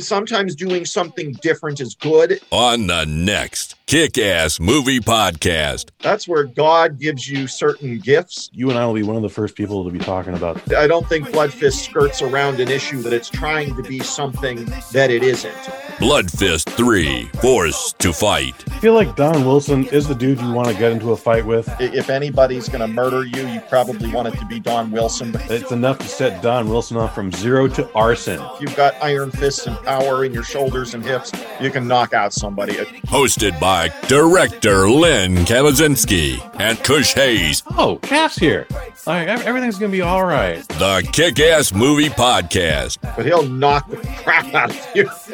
sometimes doing something different is good. On the next Kick Ass Movie Podcast. That's where God gives you certain gifts. You and I will be one of the first people to be talking about. I don't think Blood Fist skirts around an issue that it's trying to be something that it isn't. Blood Fist 3 Forced to Fight. I feel like Don Wilson is the dude you want to get into a fight with. If anybody's going to murder you, you probably want it to be Don Wilson. It's enough to set Don Wilson off from zero to arson. If you've got iron fists and power in your shoulders and hips, you can knock out somebody. Hosted by director Lynn Kabazinski and Kush Hayes. Oh, Cass here. Like, everything's going to be all right. The Kick Ass Movie Podcast. But he'll knock the crap out of you.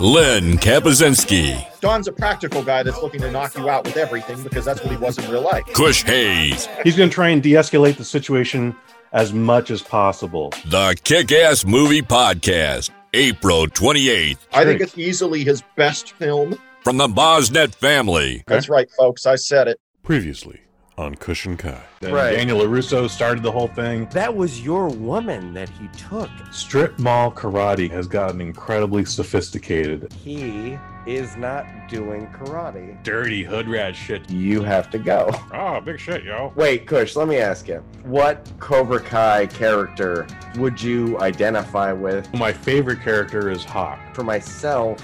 Lynn Kabazinski. Don's a practical guy that's looking to knock you out with everything because that's what he was in real life. Kush Hayes. He's going to try and de escalate the situation as much as possible. The Kick Ass Movie Podcast, April 28th. I think it's easily his best film. From the Bosnet family. That's right, folks. I said it. Previously on Kush and Kai. Right. Daniel LaRusso started the whole thing. That was your woman that he took. Strip mall karate has gotten incredibly sophisticated. He is not doing karate. Dirty hood rat shit. You have to go. Oh, big shit, yo. Wait, Kush, let me ask you. What Cobra Kai character would you identify with? My favorite character is Hawk. For myself,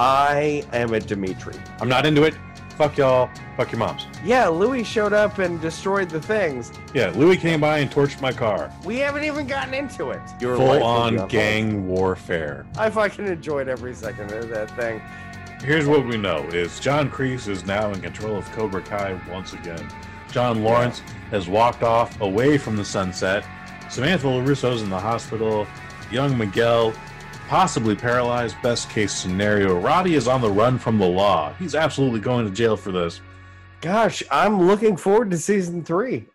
I am a Dimitri. I'm not into it. Fuck y'all. Fuck your moms. Yeah, Louis showed up and destroyed the things. Yeah, Louis came by and torched my car. We haven't even gotten into it. Your Full life will be on gang warfare. I fucking enjoyed every second of that thing. Here's what we know is John Kreese is now in control of Cobra Kai once again. John Lawrence has walked off away from the sunset. Samantha LaRusso's in the hospital. Young Miguel, possibly paralyzed, best case scenario. Robbie is on the run from the law. He's absolutely going to jail for this. Gosh, I'm looking forward to season three.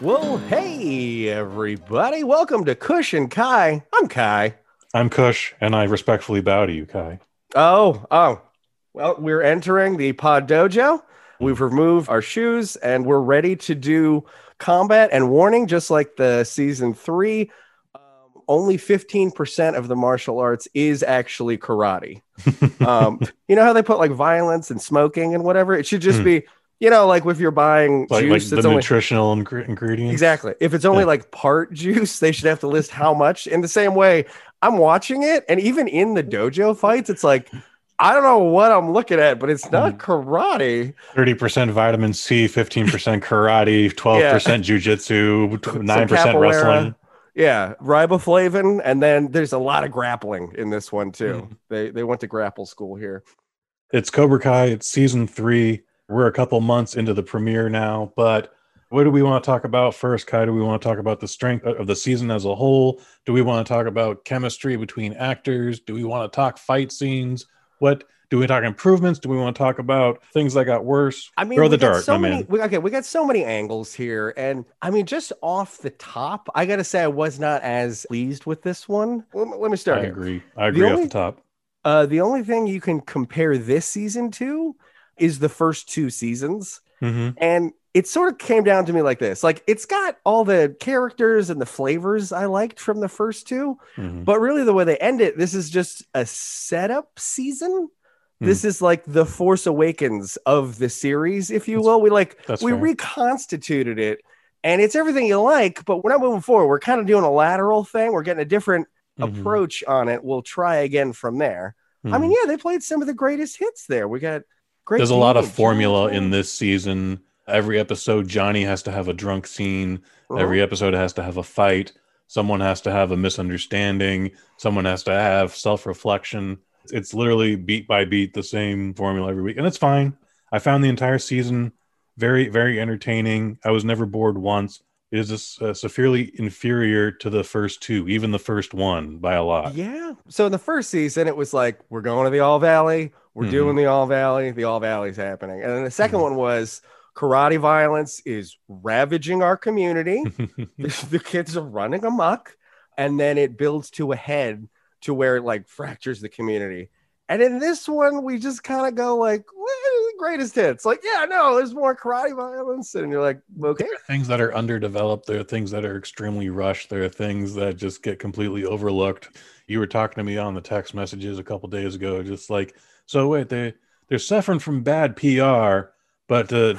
Well, hey everybody, welcome to Kush and Kai. I'm Kai. I'm Kush, and I respectfully bow to you, Kai. Oh, oh. Well, we're entering the pod dojo. We've removed our shoes and we're ready to do combat and warning, just like the season three. Um, only 15% of the martial arts is actually karate. um, you know how they put like violence and smoking and whatever? It should just Hmm. be, you know, like if you're buying Like, like the only nutritional ingre- ingredients. Exactly. If it's only Yeah. like part juice, they should have to list how much. In the same way, I'm watching it, and even in the dojo fights, it's like I don't know what I'm looking at, but it's not hmm. karate. 30% vitamin C, 15% karate, 12% jujitsu, 9% capoeira. wrestling. Yeah, riboflavin, and then there's a lot of grappling in this one too. Hmm. They they went to grapple school here. It's Cobra Kai. It's season three. We're a couple months into the premiere now, but what do we want to talk about first, Kai? Do we want to talk about the strength of the season as a whole? Do we want to talk about chemistry between actors? Do we want to talk fight scenes? What do we talk improvements? Do we want to talk about things that got worse? I mean, throw the dart, so many, we, okay, we got so many angles here, and I mean, just off the top, I gotta say, I was not as pleased with this one. Let me, let me start I here. agree. I agree off only- the top. Uh, the only thing you can compare this season to is the first two seasons. hmm And it sort of came down to me like this like, it's got all the characters and the flavors I liked from the first two, hmm but really the way they end it, this is just a setup season. Hmm. This is like the Force Awakens of the series, if you will. We like we fair. reconstituted it, and it's everything you like, but we're not moving forward. We're kind of doing a lateral thing. We're getting a different Mhm. approach on it. We'll try again from there. I Mhm. mean, yeah, they played some of the greatest hits there. We got great. There's a lot of formula in this season. Every episode, Johnny has to have a drunk scene. Uh-huh. Every episode has to have a fight. Someone has to have a misunderstanding. Someone has to have self reflection. It's literally beat by beat the same formula every week. And it's fine. I found the entire season very, very entertaining. I was never bored once. It is uh, severely inferior to the first two, even the first one by a lot. Yeah. So in the first season, it was like we're going to the All Valley. We're Mhm. doing the All Valley. The All Valley's happening. And then the 2nd Mhm. one was karate violence is ravaging our community. the, the kids are running amok, and then it builds to a head to where it like fractures the community. And in this one, we just kind of go like, greatest hits. Like, yeah, no, there's more karate violence, and you're like, okay, There are things that are underdeveloped. There are things that are extremely rushed. There are things that just get completely overlooked. You were talking to me on the text messages a couple days ago, just like, so wait, they they're suffering from bad PR, but the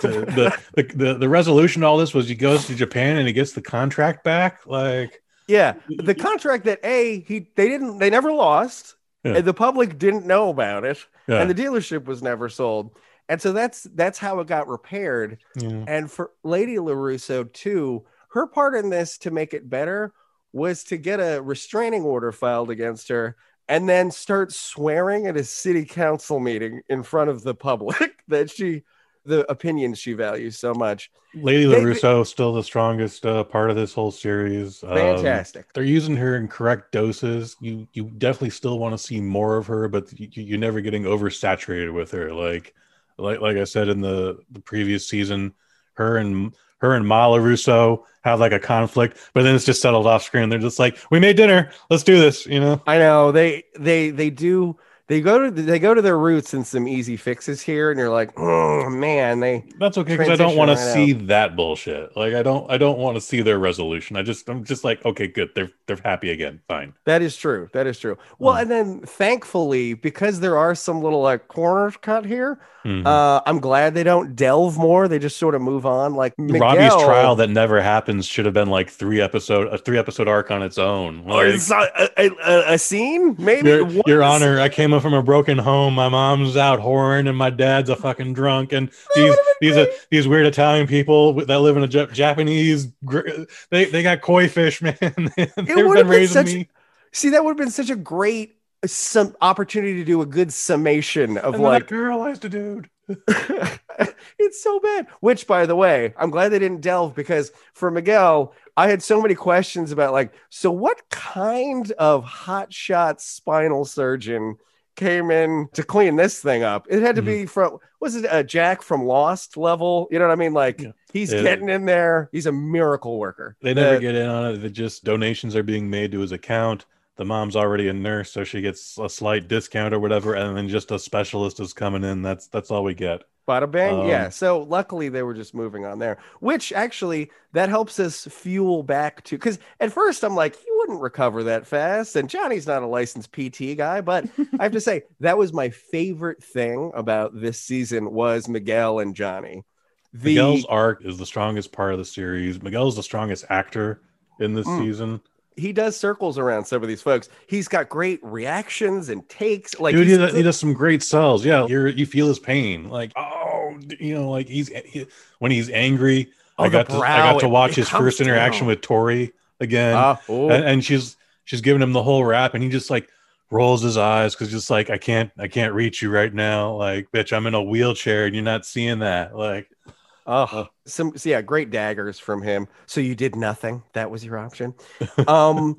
the, the, the, resolution to all this was he goes to Japan and he gets the contract back. Like, yeah, the contract that a he they didn't they never lost, Yeah. and the public didn't know about it, yeah, and the dealership was never sold, and so that's that's how it got repaired. yeah. And for Lady LaRusso, too, her part in this to make it better was to get a restraining order filed against her and then start swearing at a city council meeting in front of the public that she, the opinions she values so much. Lady LaRusso still the strongest uh, part of this whole series. Um, Fantastic. they're using her in correct doses. You you definitely still want to see more of her, but you, you're never getting oversaturated with her. Like like like I said in the the previous season, her and her and Mala Russo have like a conflict, but then it's just settled off screen. They're just like, "We made dinner. Let's do this." You know. I know they they they do they go to they go to their roots and some easy fixes here, and you're like, oh man, they That's okay because I don't want to right see that bullshit. Like I don't I don't want to see their resolution. I just I'm just like okay, good. They're they're happy again. Fine. That is true. That is true. Well, Mm. and then thankfully, because there are some little like corner cut here, Mhm. uh, I'm glad they don't delve more. They just sort of move on. Like Robbie's trial that never happens should have been like three episode a three episode arc on its own. Or Like, it's not a, a, a- a scene, maybe. your, your honor, I came up from a broken home. My mom's out whoring, and my dad's a fucking drunk. And these these are these weird Italian people that live in a Japanese. They they got koi fish, man. They've been been raising such- me. See, that would have been such a great uh, some opportunity to do a good summation of And like paralyzed a dude. it's so bad. Which, by the way, I'm glad they didn't delve because for Miguel, I had so many questions about like, so what kind of hotshot spinal surgeon came in to clean this thing up? It had to be from was it a Jack from Lost level? You know what I mean? Like Yeah. he's Yeah. getting in there. He's a miracle worker. They never Uh, get in on it. They just donations are being made to his account. The mom's already a nurse, so she gets a slight discount or whatever, and then just a specialist is coming in. That's that's all we get. Bada bang. Um, yeah. So luckily they were just moving on there, which actually that helps us fuel back to because at first I'm like, he wouldn't recover that fast. And Johnny's not a licensed PT guy, but I have to say that was my favorite thing about this season was Miguel and Johnny. The Miguel's arc is the strongest part of the series. Miguel's the strongest actor in this Mm. season. He does circles around some of these folks. He's got great reactions and takes. Like Dude, he does, he does some great sells. Yeah, you're you feel his pain. Like, oh, you know, like he's he, when he's angry. Oh, I got to I got to watch it his comes first interaction down. with Tori again. Ah, oh. and, and she's she's giving him the whole rap and he just like rolls his eyes because just like i can't i can't reach you right now like bitch i'm in a wheelchair and you're not seeing that like Oh, some so yeah, great daggers from him. So you did nothing. That was your option. Um,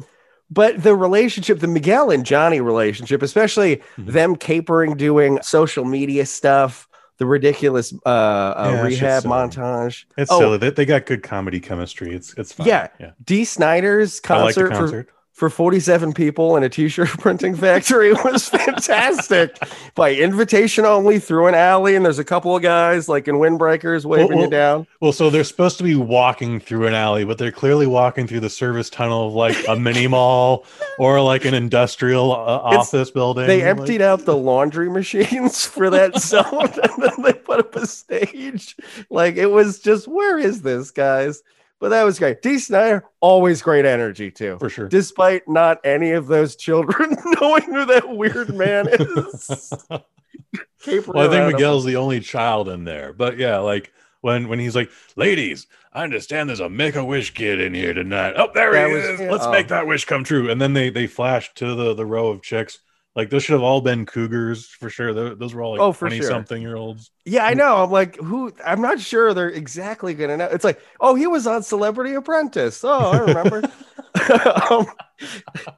but the relationship, the Miguel and Johnny relationship, especially Mhm. them capering, doing social media stuff, the ridiculous uh, uh Yeah, rehab montage. it's Oh. silly they, they got good comedy chemistry it's it's fine Yeah. yeah Dee Snider's i like the concert, for, concert for 47 people in a t-shirt printing factory was fantastic. By invitation only through an alley, and there's a couple of guys like in windbreakers waving well- you down. well so they're supposed to be walking through an alley but they're clearly walking through the service tunnel of like a mini mall or like an industrial uh, office building They Like, emptied out the laundry machines for that zone and then they put up a stage. Like it was just, where is this, guys? But that was great. Dee Snider, always great energy too. for sure Despite not any of those children knowing who that weird man is. Well, I think him. Miguel's the only child in there, but yeah, like when when he's like, "Ladies, I understand there's a Make a Wish kid in here tonight. Oh, there That he was- is. yeah, Let's oh. make that wish come true." And then they they flash to the the row of chicks. Like those should have all been cougars for sure. Tho- Those were all like Oh, for twenty sure. something year olds. Yeah, I know. I'm like, who? I'm not sure they're exactly gonna know. It's like, oh, he was on Celebrity Apprentice. Oh, I remember. um,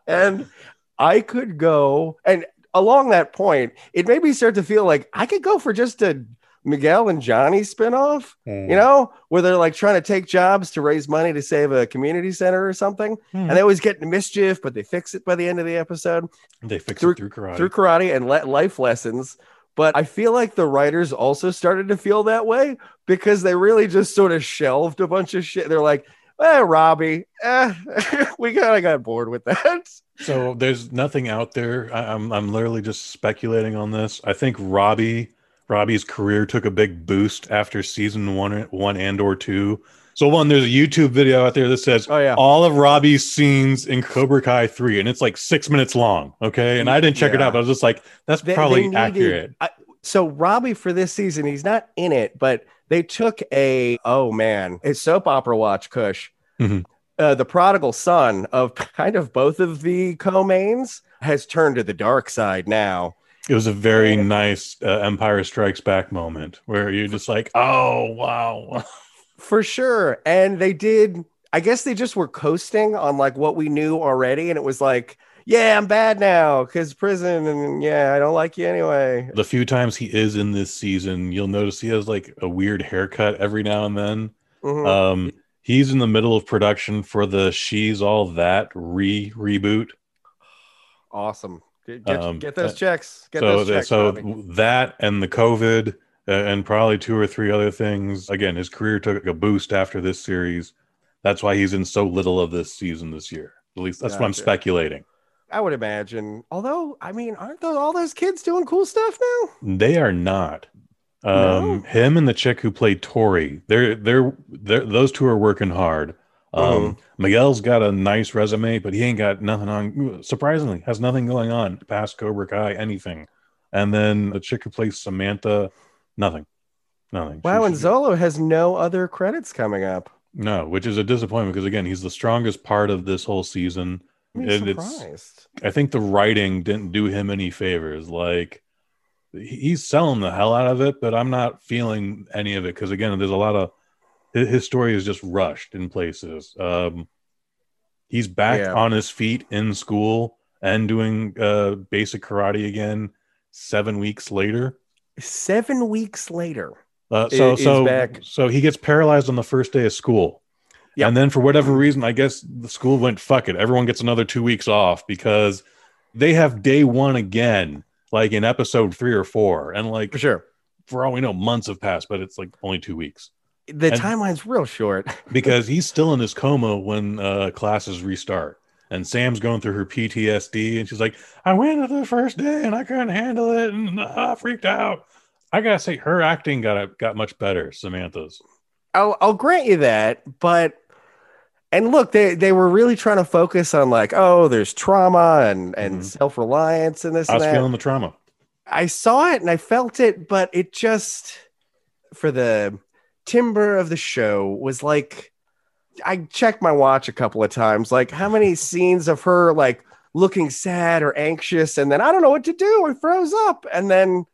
and I could go, and along that point, it made me start to feel like I could go for just a Miguel and Johnny spinoff. Hmm. You know, where they're like trying to take jobs to raise money to save a community center or something, Hmm. and they always get into mischief, but they fix it by the end of the episode they fix through- it through karate. through karate and le- life lessons. But I feel like the writers also started to feel that way because they really just sort of shelved a bunch of shit. They're like, eh, Robbie, eh, we kind of got bored with that. So there's nothing out there. I, I'm I'm literally just speculating on this. I think Robbie Robbie's career took a big boost after season one one and or two. So one, there's a YouTube video out there that says Oh, yeah. all of Robbie's scenes in Cobra Kai three, and it's like six minutes long. Okay, and I didn't check it out, but I was just like, that's They- probably they needed- accurate. I- so Robbie for this season, he's not in it, but they took a oh man, a soap opera watch, Kush. Mhm. Uh, the prodigal son of kind of both of the co-mains has turned to the dark side now. It was a very nice uh, Empire Strikes Back moment where you're just like, oh wow, For sure. And they did, I guess they just were coasting on like what we knew already. And it was like, yeah, I'm bad now because prison. And yeah, I don't like you anyway. the few times he is in this season, you'll notice he has like a weird haircut every now and then. Mhm. Um, he's in the middle of production for the She's All That re reboot. awesome. Get, um, get those uh, checks. Get so those checks. so that and the COVID uh, and probably two or three other things. Again, his career took a boost after this series. That's why he's in so little of this season this year. At least that's what I'm speculating. I would imagine. Although, I mean, aren't those, all those kids doing cool stuff now? They are not. Um, No? him and the chick who played Tori, they're they're they're those two are working hard. Um, Mhm. Miguel's got a nice resume, but he ain't got nothing on. Surprisingly, has nothing going on past Cobra Kai, anything. And then the chick who plays Samantha, nothing, nothing. Wow, She- and she- Xolo has no other credits coming up. no, which is a disappointment because again, he's the strongest part of this whole season. And it's. I think the writing didn't do him any favors. Like he's selling the hell out of it, but I'm not feeling any of it because again, there's a lot of his, story is just rushed in places. Um, he's back Yeah. on his feet in school and doing uh, basic karate again seven weeks later. Seven weeks later. Uh, so so so he gets paralyzed on the first day of school. Yep. And then for whatever reason, I guess the school went fuck it. Everyone gets another two weeks off because they have day one again, like in episode three or four. And like For sure. for all we know, months have passed, but it's like only two weeks. The And- timeline's real short. Because he's still in his coma when uh, classes restart. And Sam's going through her PTSD and she's like, I went to the first day and I couldn't handle it and I freaked out. I gotta say, her acting got got much better, Samantha's. I'll I'll grant you that, but and look, they they were really trying to focus on like, oh, there's trauma and and Mhm. self reliance and this I and was that. feeling the trauma. I saw it and I felt it, but it just for the timber of the show was like I checked my watch a couple of times. Like, how many scenes of her like looking sad or anxious, and then I don't know what to do, I froze up, and then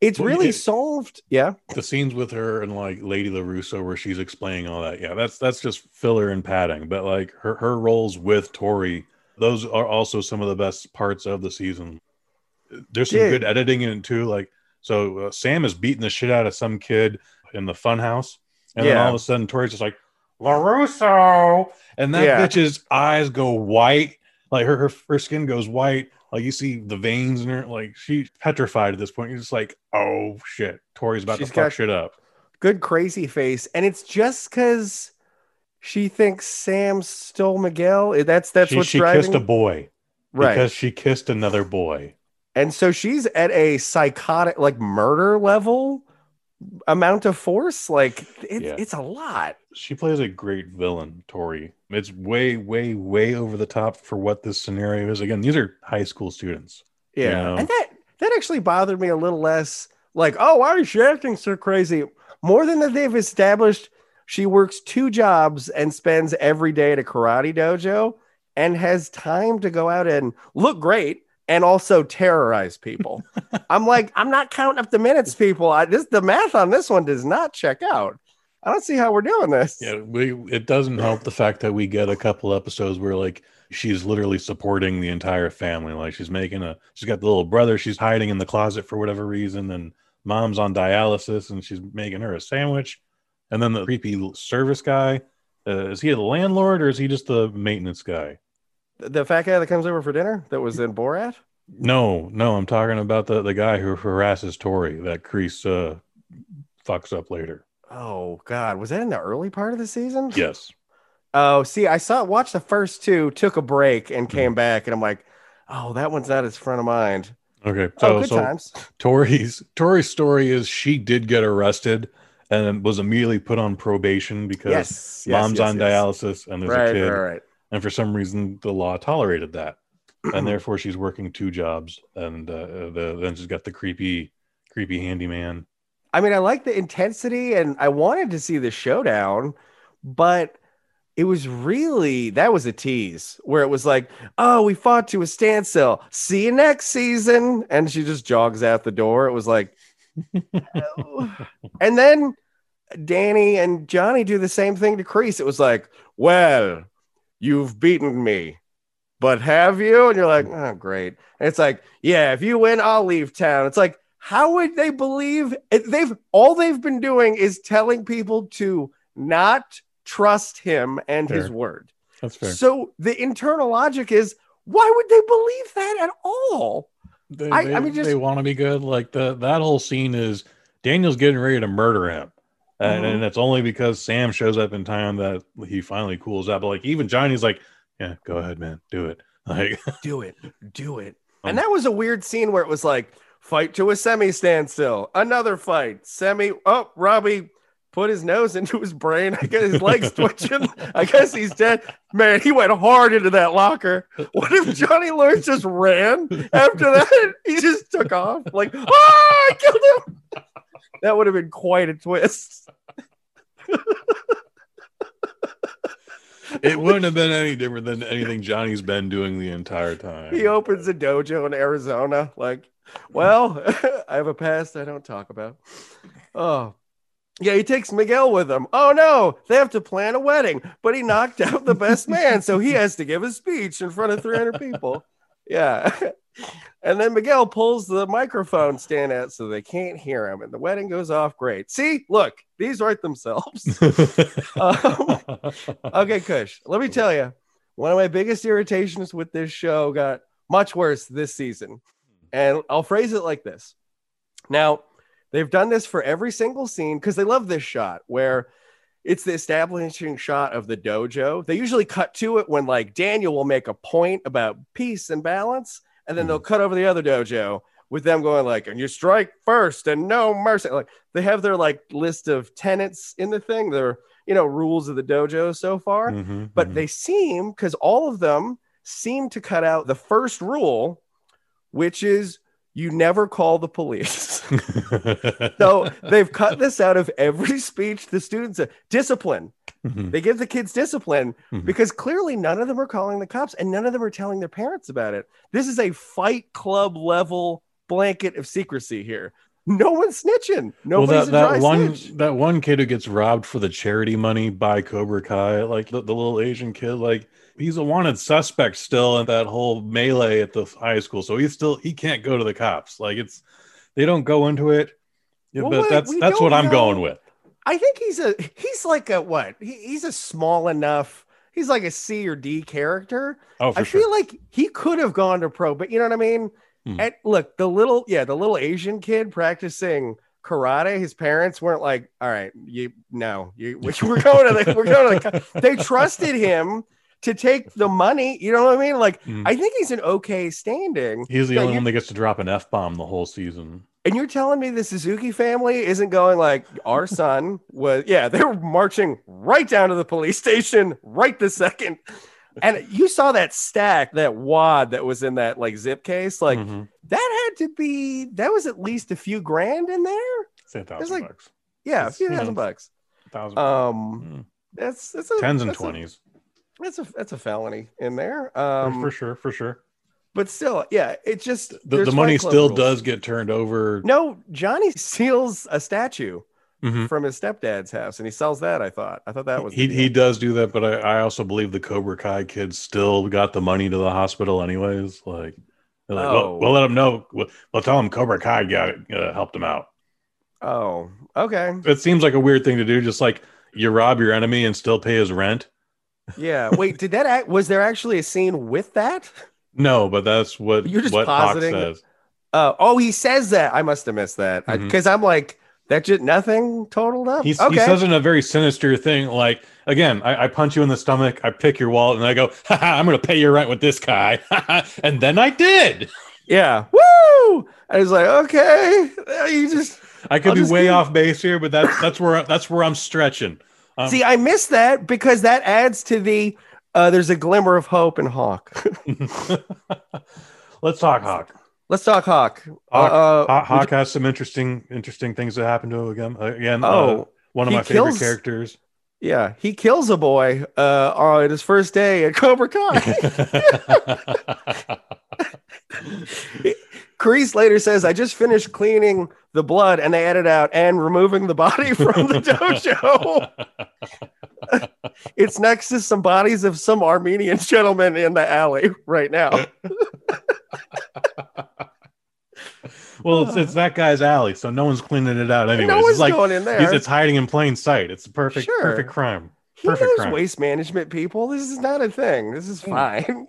it's Well, really solved. Yeah, the scenes with her and like Lady LaRusso where she's explaining all that. Yeah, that's that's just filler and padding. But like her her roles with Tori, those are also some of the best parts of the season. There's some Yeah. good editing in it too. Like so, uh, Sam is beating the shit out of some kid in the funhouse, and then all of a sudden Tori's just like LaRusso, and that Yeah. bitch's eyes go white. Like her, her her skin goes white. Like you see the veins in her. Like she's petrified at this point. You're just like, oh shit, Tori's about She's to fuck shit up. good crazy face, and it's just because she thinks Sam stole Miguel. That's that's she, what's she driving kissed a boy right. because she kissed another boy. And so she's at a psychotic, like murder level amount of force. Like it, Yeah. it's a lot. She plays a great villain, Tori. It's way, way, way over the top for what this scenario is. Again, these are high school students. Yeah. know? And that that actually bothered me a little less. Like, oh, why is she acting so crazy? More than that they've established she works two jobs and spends every day at a karate dojo and has time to go out and look great and also terrorize people. I'm like, I'm not counting up the minutes, people. I this the math on this one does not check out. I don't see how we're doing this. Yeah, we. It doesn't help the fact that we get a couple episodes where like she's literally supporting the entire family. Like she's making a. She's got the little brother. She's hiding in the closet for whatever reason, and mom's on dialysis, and she's making her a sandwich. And then the creepy service guy. Uh, is he the landlord or is he just the maintenance guy? The fat guy that comes over for dinner that was in Borat. No, no, I'm talking about the the guy who harasses Tori that Kreese uh, fucks up later. Oh God, was that in the early part of the season? Yes. Oh, see, I saw watched the first two, took a break, and Mm-hmm. came back, and I'm like, oh, that one's not as front of mind. Okay. oh, So good so times. Tori's Tori's story is she did get arrested and was immediately put on probation because Yes, yes, mom's yes, on dialysis and there's Right, a kid, right, right. And for some reason the law tolerated that, and therefore she's working two jobs, and uh, the, then she's got the creepy, creepy handyman. I mean, I like the intensity, and I wanted to see the showdown, but it was really that was a tease where it was like, oh, we fought to a standstill. See you next season, and she just jogs out the door. It was like, oh. and then Danny and Johnny do the same thing to Kreese. It was like, well, you've beaten me. But have you? And you're like, oh, great. And it's like, yeah, if you win, I'll leave town. It's like, how would they believe they've all they've been doing is telling people to not trust him and his word. That's fair. So the internal logic is why would they believe that at all? They, I- they, I mean, just- they want to be good. Like the that whole scene is Daniel's getting ready to murder him, and, Mhm. and it's only because Sam shows up in time that he finally cools out. But like even Johnny's like, yeah, go ahead, man, do it. Like Do it, do it. Um, And that was a weird scene where it was like fight to a semi standstill, another fight, semi. Oh, Robbie put his nose into his brain. I guess his legs twitching. I guess he's dead. Man, he went hard into that locker. What if Johnny Lawrence just ran after that? He just took off like, ah, I killed him. That would have been quite a twist. It wouldn't have been any different than anything Johnny's been doing the entire time. He opens a dojo in Arizona. Like, well, I have a past I don't talk about. Oh, yeah, he takes Miguel with him. Oh no, they have to plan a wedding, but he knocked out the best man, so he has to give a speech in front of 300 people. Yeah. And then Miguel pulls the microphone stand out so they can't hear him, and the wedding goes off great. See, look, these write themselves. Um, okay, Kush, let me tell you, one of my biggest irritations with this show got much worse this season. And I'll phrase it like this. Now, they've done this for every single scene because they love this shot where it's the establishing shot of the dojo. They usually cut to it when like Daniel will make a point about peace and balance, and then they'll cut over the other dojo with them going like, and you strike first and no mercy. Like they have their like list of tenants in the thing, their you know rules of the dojo so far Mhm, but mhm. they seem because all of them seem to cut out the first rule which is you never call the police. So they've cut this out of every speech. The students discipline. Mhm, they give the kids discipline Mhm. because clearly none of them are calling the cops and none of them are telling their parents about it. This is a fight club level blanket of secrecy here. No one's snitching. Well, that, that one snitch. that one kid who gets robbed for the charity money by Cobra Kai, like the, the little Asian kid, like he's a wanted suspect still in that whole melee at the high school. So he's still he can't go to the cops. Like it's they don't go into it. Yeah, Well, but that's that's what I'm know. going with. I think he's a he's like a what? He, he's a small enough. He's like a C or D character. Oh, I sure. feel like he could have gone to pro, but you know what I mean. Hmm. And look, the little yeah, the little Asian kid practicing karate. His parents weren't like, "All right, you no, you we're going to the we're going to." The, they trusted him to take the money. You know what I mean? Like, Hmm. I think he's an okay standing. He's the only one that gets to drop an f bomb the whole season. And you're telling me the Suzuki family isn't going like our son was? Yeah, they were marching right down to the police station right the second. And you saw that stack, that wad that was in that like zip case. Like Mhm. that had to be that was at least a few grand in there. say a thousand like- bucks, Yeah, a few thousand bucks. a thousand Um, Mm. that's that's a, tens and that's twenties That's a that's a felony in there. for, Um, for sure, for sure. but still, yeah, it just The, the money still rules. does get turned over. No, Johnny steals a statue Mhm. from his stepdad's house, and he sells that. I thought. I thought that was he he does do that, but I, I also believe the Cobra Kai kids still got the money to the hospital anyways. Like, they're like Oh. we'll, we'll let them know. We'll, we'll tell them Cobra Kai got it, uh, helped them out. Oh, okay. It seems like a weird thing to do. Just like you rob your enemy and still pay his rent. Yeah. Wait, did that act was there actually a scene with that? No, but that's what You're just what positing- says. Uh, oh, he says that. I must have missed that because I'm like that. Just nothing totaled up. He's, okay. He says in a very sinister thing. Like again, I, I punch you in the stomach, I pick your wallet, and I go, "I'm going to pay your rent with this guy," and then I did. yeah. Woo! I was like, okay, you just I could I'll be way keep- off base here, but that's that's where that's where I'm stretching. Um, see. I missed that because that adds to the. Uh, there's a glimmer of hope in Hawk. Let's talk Hawk. Let's talk Hawk. Hawk, uh, Hawk, Hawk has some interesting interesting things that happen to him again. Uh, Again, uh, Oh, one of my favorite characters. yeah, he kills a boy uh, on his first day at Cobra Kai. Kreese later says, I just finished cleaning the blood and they added out and removing the body from the dojo. it's next to some bodies of some Armenian gentlemen in the alley right now. well, it's, it's that guy's alley, so no one's cleaning it out anyways. no it's one's like going in there. it's, it's hiding in plain sight. It's a perfect Sure. perfect crime. he perfect knows crime. waste management people. This is not a thing. This is Hmm. fine.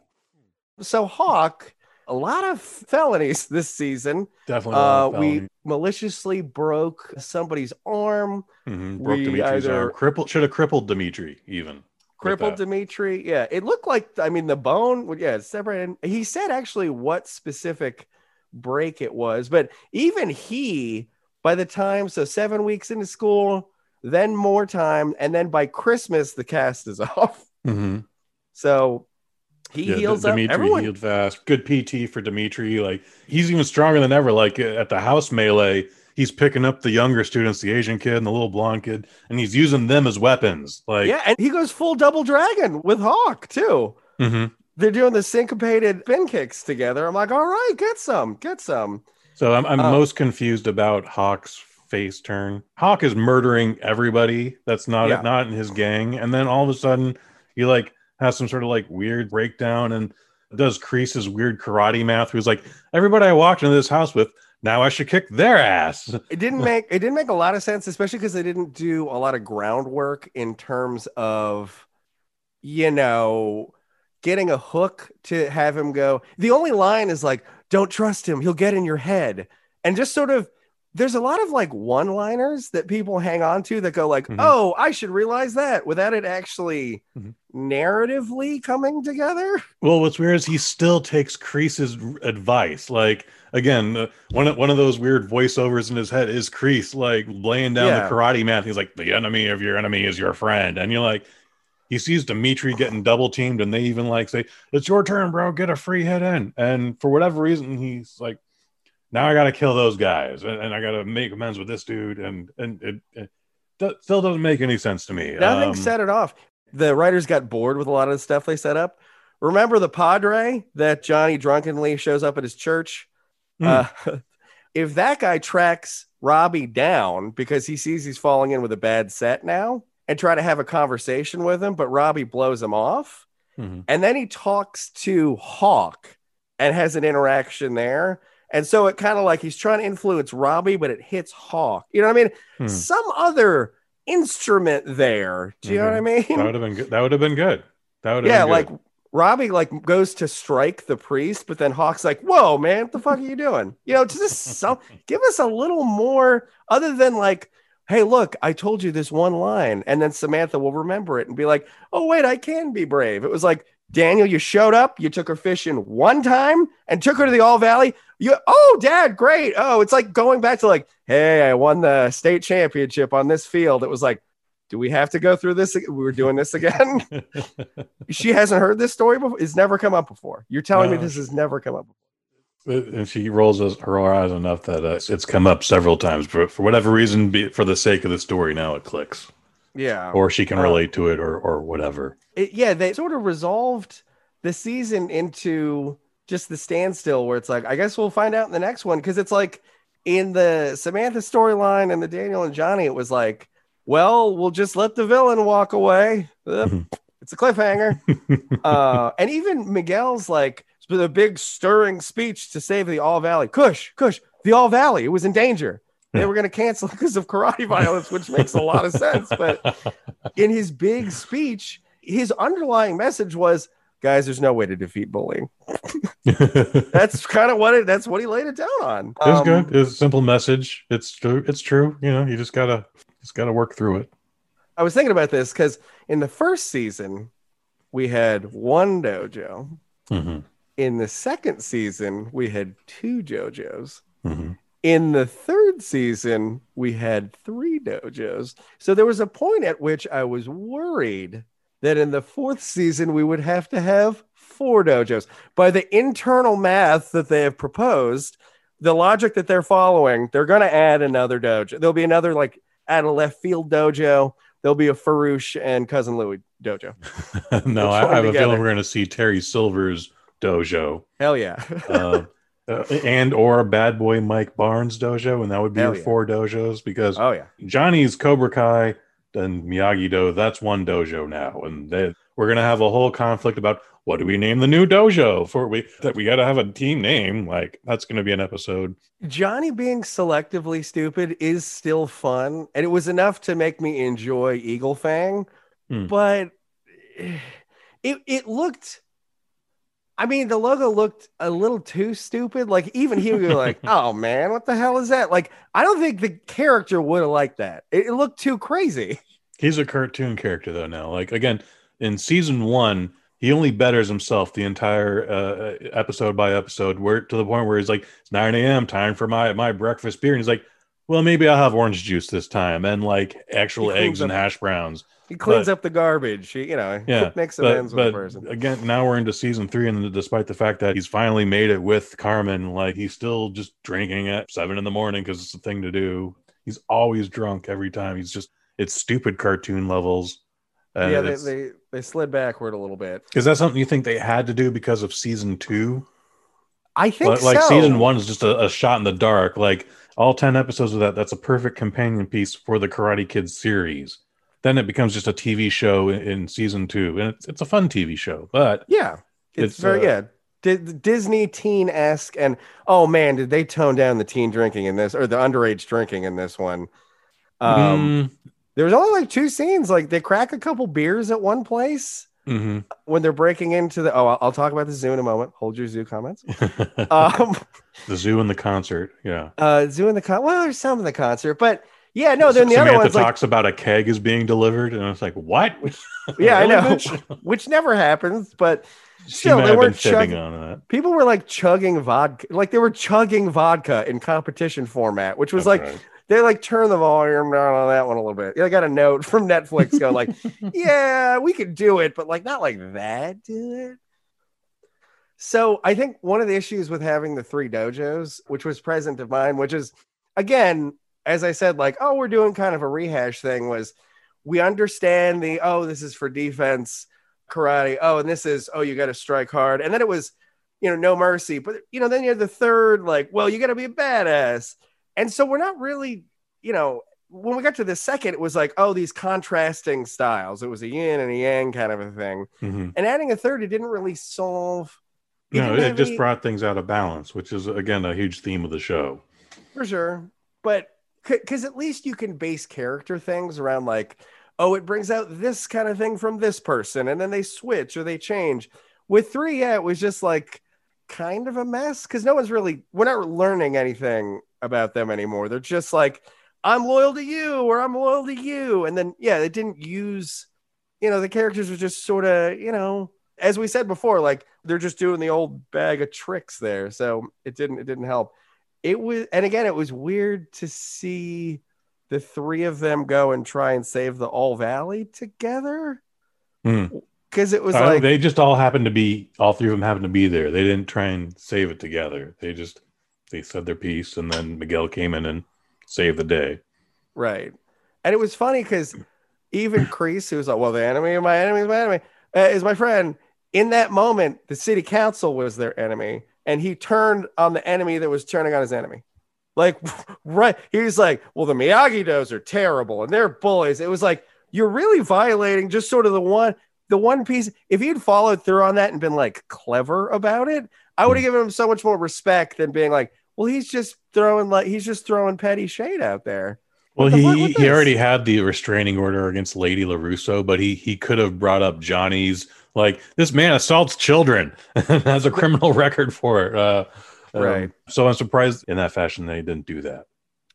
So Hawk, a lot of felonies this season. Definitely. Uh, we maliciously broke somebody's arm, Mhm, broke we Dimitri's either- arm. Crippled should have crippled Dimitri even. crippled. Dimitri. Yeah, it looked like I mean the bone. Yeah, it's separated. He said actually what specific break it was, but even he, by the time so seven weeks into school, then more time, and then by Christmas the cast is off. Mhm. So he Yeah, heals D- up. Dimitri Everyone, healed fast. Good PT for Dimitri. Like he's even stronger than ever. Like at the house melee, he's picking up the younger students, the Asian kid and the little blonde kid, and he's using them as weapons. Like, yeah, and he goes full double dragon with Hawk too. Mhm. They're doing the syncopated spin kicks together. I'm like, all right, get some, get some. So I'm, I'm Uh, most confused about Hawk's face turn. Hawk is murdering everybody that's not Yeah. not in his gang, and then all of a sudden he like has some sort of like weird breakdown and does Kreese's weird karate math. Who's like, everybody I walked into this house with, now I should kick their ass. It didn't make it didn't make a lot of sense, especially because they didn't do a lot of groundwork in terms of, you know, getting a hook to have him go. The only line is like, "Don't trust him; he'll get in your head," and just sort of. There's a lot of like one-liners that people hang on to that go like, Mhm. "Oh, I should realize that," without it actually Mhm. narratively coming together. Well, what's weird is he still takes Kreese's advice. Like again, uh, one of one of those weird voiceovers in his head is Crease like laying down Yeah. the karate math. He's like, "The enemy of your enemy is your friend," and you're like, he sees Dimitri getting double teamed, and they even like say, "It's your turn, bro. Get a free hit in." And for whatever reason, he's like, "Now I got to kill those guys, and, and I got to make amends with this dude," and and it, it do- still doesn't make any sense to me. Nothing Um, set it off. The writers got bored with a lot of the stuff they set up. Remember the Padre that Johnny drunkenly shows up at his church? Hmm. Uh, if that guy tracks Robbie down because he sees he's falling in with a bad set now and try to have a conversation with him, but Robbie blows him off. mhm. And then he talks to Hawk and has an interaction there. And so it kind of like he's trying to influence Robbie, but it hits Hawk. You know what I mean? Hmm. Some other instrument there. Do you know what I mean? That would have been good. That would have been good. That would yeah, like Robbie like goes to strike the priest, but then Hawk's like, "Whoa, man, what the fuck are you doing?" You know, just some give us a little more other than like, "Hey, look, I told you this one line," and then Samantha will remember it and be like, "Oh, wait, I can be brave." It was like, Daniel, you showed up, you took her fishing one time and took her to the All Valley. You, oh, Dad, great. Oh, it's like going back to like, hey, I won the state championship on this field. It was like, do we have to go through this? We were doing this again. she hasn't heard this story before. It's never come up before. You're telling me this has never come up. Before. and she rolls her eyes enough that uh, it's come up several times. But for whatever reason, be, for the sake of the story, now it clicks, Yeah. or she can Uh, relate to it, or or whatever. It- yeah, they sort of resolved the season into just the standstill where it's like, I guess we'll find out in the next one. Cause it's like in the Samantha storyline and the Daniel and Johnny, it was like, well, we'll just let the villain walk away. Mhm. it's a cliffhanger. uh, and even Miguel's like the big stirring speech to save the All Valley. Kush, Kush, the All Valley, it was in danger. They were going to cancel because of karate violence, which makes a lot of sense. But in his big speech, his underlying message was guys, there's no way to defeat bullying. That's kind of what it. That's what he laid it down on. It's Um, good. It's a simple message. It's true. It's true. You know, you just gotta just gotta work through it. I was thinking about this because in the first season, we had one dojo. Mhm. In the second season, we had two dojos. Mhm. In the third season, we had three dojos. So there was a point at which I was worried that in the fourth season, we would have to have four dojos. By the internal math that they have proposed, the logic that they're following, they're going to add another dojo. There'll be another, like, add a left field dojo. There'll be a Farouche and Cousin Louie dojo. no, I, I have them a feeling we're gonna see Terry Silver's dojo. Hell yeah. uh, uh, and or Bad Boy Mike Barnes dojo, and that would be Hell your yeah. four dojos because oh, yeah. Johnny's Cobra Kai and Miyagi Do, that's one dojo now, and they, we're gonna have a whole conflict about what do we name the new dojo for we that we got to have a team name. Like that's gonna be an episode. Johnny being selectively stupid is still fun, and it was enough to make me enjoy Eagle Fang. Hmm. But it it looked. I mean, the logo looked a little too stupid. Like even he would be like, "Oh man, what the hell is that?" Like I don't think the character would have liked that. It, looked too crazy. He's a cartoon character though now. Like again, in season one, he only betters himself the entire uh, episode by episode, where to the point where he's like, "It's 9 a.m. Time for my my breakfast beer," and he's like, "Well, maybe I'll have orange juice this time and like actual eggs and hash browns." He cleans But- up the garbage. He, you know, Yeah, makes amends with the person. again, now we're into season three, and despite the fact that he's finally made it with Carmen, like he's still just drinking at seven in the morning because it's the thing to do. He's always drunk every time. He's just it's stupid cartoon levels. Yeah, they, they they slid backward a little bit. Is that something you think they had to do because of season two? I think Like, like so. season one is just a, a shot in the dark. Like all 10 episodes of that, that's a perfect companion piece for the Karate Kid series. Then it becomes just a TV show in, in season two. And it's, it's a fun TV show, but Yeah, it's, It's, very uh, yeah. Disney teen esque, and oh man, did they tone down the teen drinking in this or the underage drinking in this one? Um, mm, there was only like two scenes. Like they crack a couple beers at one place mhm. when they're breaking into the. Oh, I'll, I'll talk about the zoo in a moment. Hold your zoo comments. Um, the zoo and the concert. Yeah. uh, zoo in the con. Well, there's some in the concert, but yeah, no. Then the Samantha other one's like, talks about a keg is being delivered, and it's like, what? yeah, I know, which never happens, but. Still, they weren't chugging- on that. People were like chugging vodka, like they were chugging vodka in competition format, which was That's like right. They like turn the volume down on that one a little bit. I got a note from Netflix going like, "Yeah, we could do it, but like not like that, do it." So I think one of the issues with having the three dojos, which was present of mine, which is again, as I said, like, oh, we're doing kind of a rehash thing, was we understand the oh, this is for defense karate. Oh, and this is oh, you got to strike hard, and then it was you know no mercy, but you know then you had the third like, well, you got to be a badass, and so we're not really you know when we got to the second, it was like, oh, these contrasting styles. It was a yin and a yang kind of a thing. Mhm. And adding a third, it didn't really solve. it No, it just any- brought things out of balance, which is again a huge theme of the show. for sure. But because at least you can base character things around like, oh, it brings out this kind of thing from this person, and then they switch or they change. With three, yeah, it was just like kind of a mess because no one's really we're not learning anything about them anymore. They're just like, I'm loyal to you or I'm loyal to you. And then yeah, they didn't use, you know, the characters were just sort of, you know, as we said before, like they're just doing the old bag of tricks there. So it didn't it didn't help. It was and again, it was weird to see the three of them go and try and save the All Valley together. Hmm. Because it was like they just all happened to be all three of them happened to be there. They didn't try and save it together. They just they said their piece, and then Miguel came in and saved the day. Right. And it was funny because even Kreese, who was like, well, the enemy of my enemy is my enemy, uh, is my friend. In that moment, the city council was their enemy. And he turned on the enemy that was turning on his enemy. Like, right. He was like, well, the Miyagi Dos are terrible and they're bullies. It was like, you're really violating just sort of the one, the one piece. If he'd followed through on that and been like clever about it, I would have given him so much more respect than being like, well, he's just throwing like, he's just throwing petty shade out there. Well, he he already had the restraining order against Lady Larusso, but he he could have brought up Johnny's Like this man assaults children and has a criminal record for it. Uh, um, Right. So I'm surprised in that fashion they didn't do that.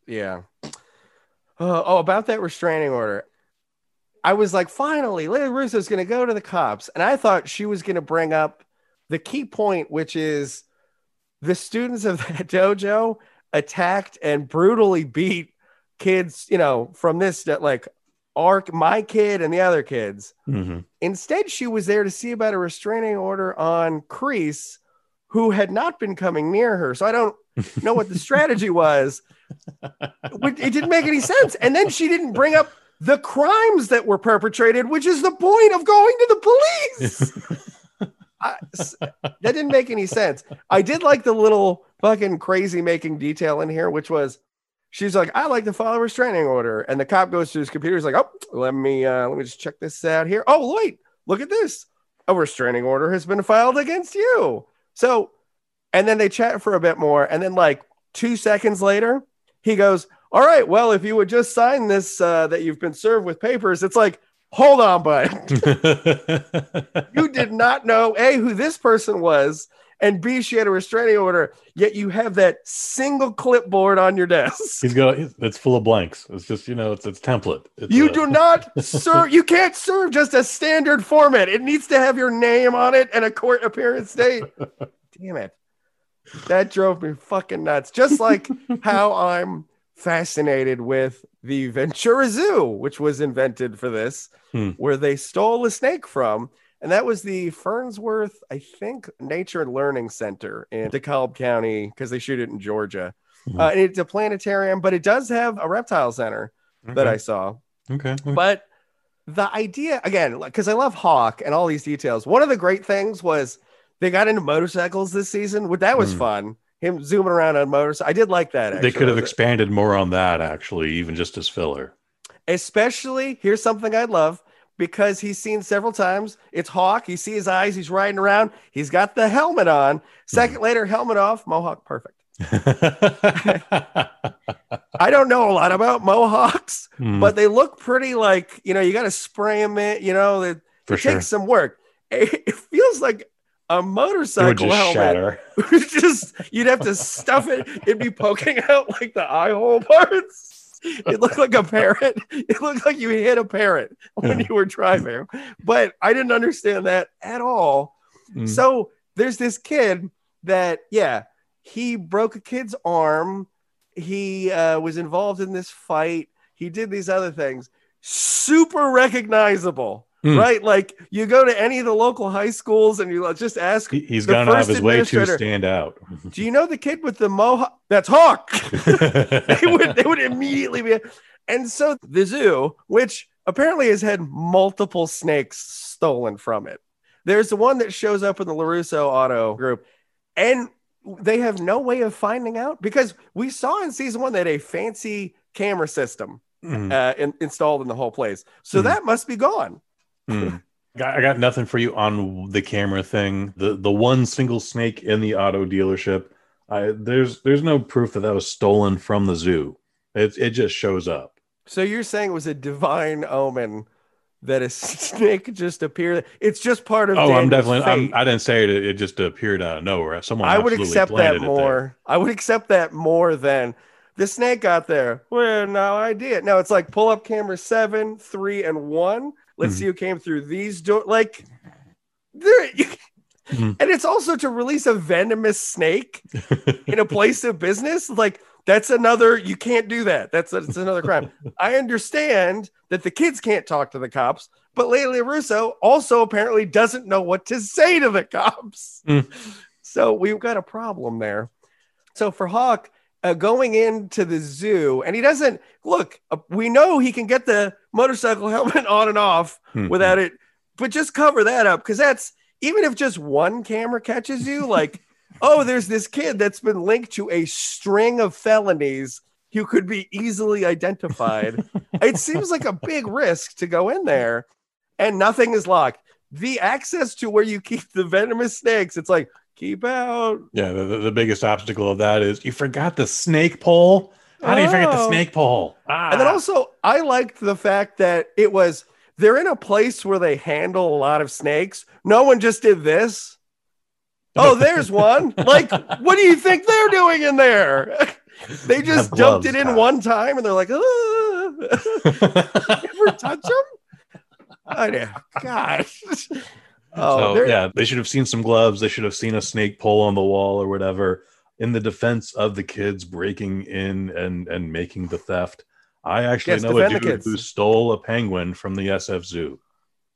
Yeah. Uh, oh, about that restraining order. I was like, finally, Lily Russo's going to go to the cops. And I thought she was going to bring up the key point, which is the students of that dojo attacked and brutally beat kids, you know, from this, that like, arc, my kid and the other kids. hmm Instead, she was there to see about a restraining order on Kreese, who had not been coming near her. So I don't know what the strategy was. It didn't make any sense. And then she didn't bring up the crimes that were perpetrated, which is the point of going to the police. I- that didn't make any sense. I did like the little fucking crazy making detail in here, which was she's like, I like to follow restraining order. And the cop goes to his computer. He's like, Oh, let me uh let me just check this out here. Oh, wait, look at this. A restraining order has been filed against you. So, and then they chat for a bit more, and then like two seconds later, he goes, All right, well, if you would just sign this uh that you've been served with papers, it's like, hold on, bud. you did not know A, who this person was, and B, she had a restraining order, yet you have that single clipboard on your desk. He's got it's full of blanks. It's just you know it's it's template. It's, You uh, do not serve, you can't serve just a standard format. It needs to have your name on it and a court appearance date. Damn it. That drove me fucking nuts. Just like how I'm fascinated with the Ventura Zoo, which was invented for this, Hmm. where they stole a snake from. And that was the Fernsworth, I think, Nature and Learning Center in DeKalb County, because they shoot it in Georgia. Mhm. Uh, and it's a planetarium, but it does have a reptile center that I saw. okay. okay. But the idea, again, because I love Hawk and all these details, one of the great things was they got into motorcycles this season. That was Hmm. fun. Him zooming around on motorcycles. I did like that. they could have expanded more on that actually, even just as filler. especially here's something I love because he's seen several times. It's Hawk. You see his eyes. He's riding around. He's got the helmet on. Second later, helmet off. Mohawk perfect. I don't know a lot about Mohawks, Hmm, but they look pretty like you know you got to spray them in. You know it, it sure. takes some work. It, it feels like a It would motorcycle just helmet. shatter. just you'd have to stuff it. It'd be poking out like the eye hole parts. It looked like a parrot. It looked like you hit a parrot when you were driving. But I didn't understand that at all. Mm. So there's this kid that, yeah, he broke a kid's arm. He uh, was involved in this fight. He did these other things. Super recognizable, Hmm. right? Like you go to any of the local high schools and you just ask He- He's the gone out of his way to stand out. do you know the kid with the mohawk? That's Hawk. they would they would immediately be. And so the zoo, which apparently has had multiple snakes stolen from it. There's the one that shows up in the Larusso Auto group, and they have no way of finding out because we saw in season one that a fancy camera system Mm, uh, in, installed in the whole place. So Hmm. that must be gone. Mm. I got nothing for you on the camera thing. The the one single snake in the auto dealership. I, there's there's no proof that that was stolen from the zoo. It it just shows up. So you're saying it was a divine omen that a snake just appeared? It's just part of. Oh, I'm definitely. I'm, fate. I didn't say it. It just appeared out of nowhere. Someone. I would accept that planted it there. more. I would accept that more than the snake got there. Well, no idea. No, it's like pull up camera seven, three, and one. Let's Mhm. see who came through these doors. Like there, Mhm. and it's also to release a venomous snake in a place of business. Like that's another. You can't do that. That's that's another crime. I understand that the kids can't talk to the cops, but Leila Russo also apparently doesn't know what to say to the cops. Mm. So we've got a problem there. So for Hawk uh, going into the zoo, and he doesn't look. Uh, we know he can get the motorcycle helmet on and off Mhm. without it, but just cover that up because that's even if just one camera catches you, like, oh, there's this kid that's been linked to a string of felonies who could be easily identified. it seems like a big risk to go in there, and nothing is locked. The access to where you keep the venomous snakes, it's like keep out. Yeah, the, the, the biggest obstacle of that is you forgot the snake pole. How do you forget the Oh. snake pole? Ah. And then also, I liked the fact that it was they're in a place where they handle a lot of snakes. No one just did this. Oh, there's one. Like, what do you think they're doing in there? They just Have dumped gloves, it in Kyle. one time and they're like, ah. ever touch them? Oh, yeah. Gosh. Oh, so yeah, they should have seen some gloves. They should have seen a snake pole on the wall or whatever. In the defense of the kids breaking in and and making the theft, I actually Yes, know a dude who stole a penguin from the SF Zoo.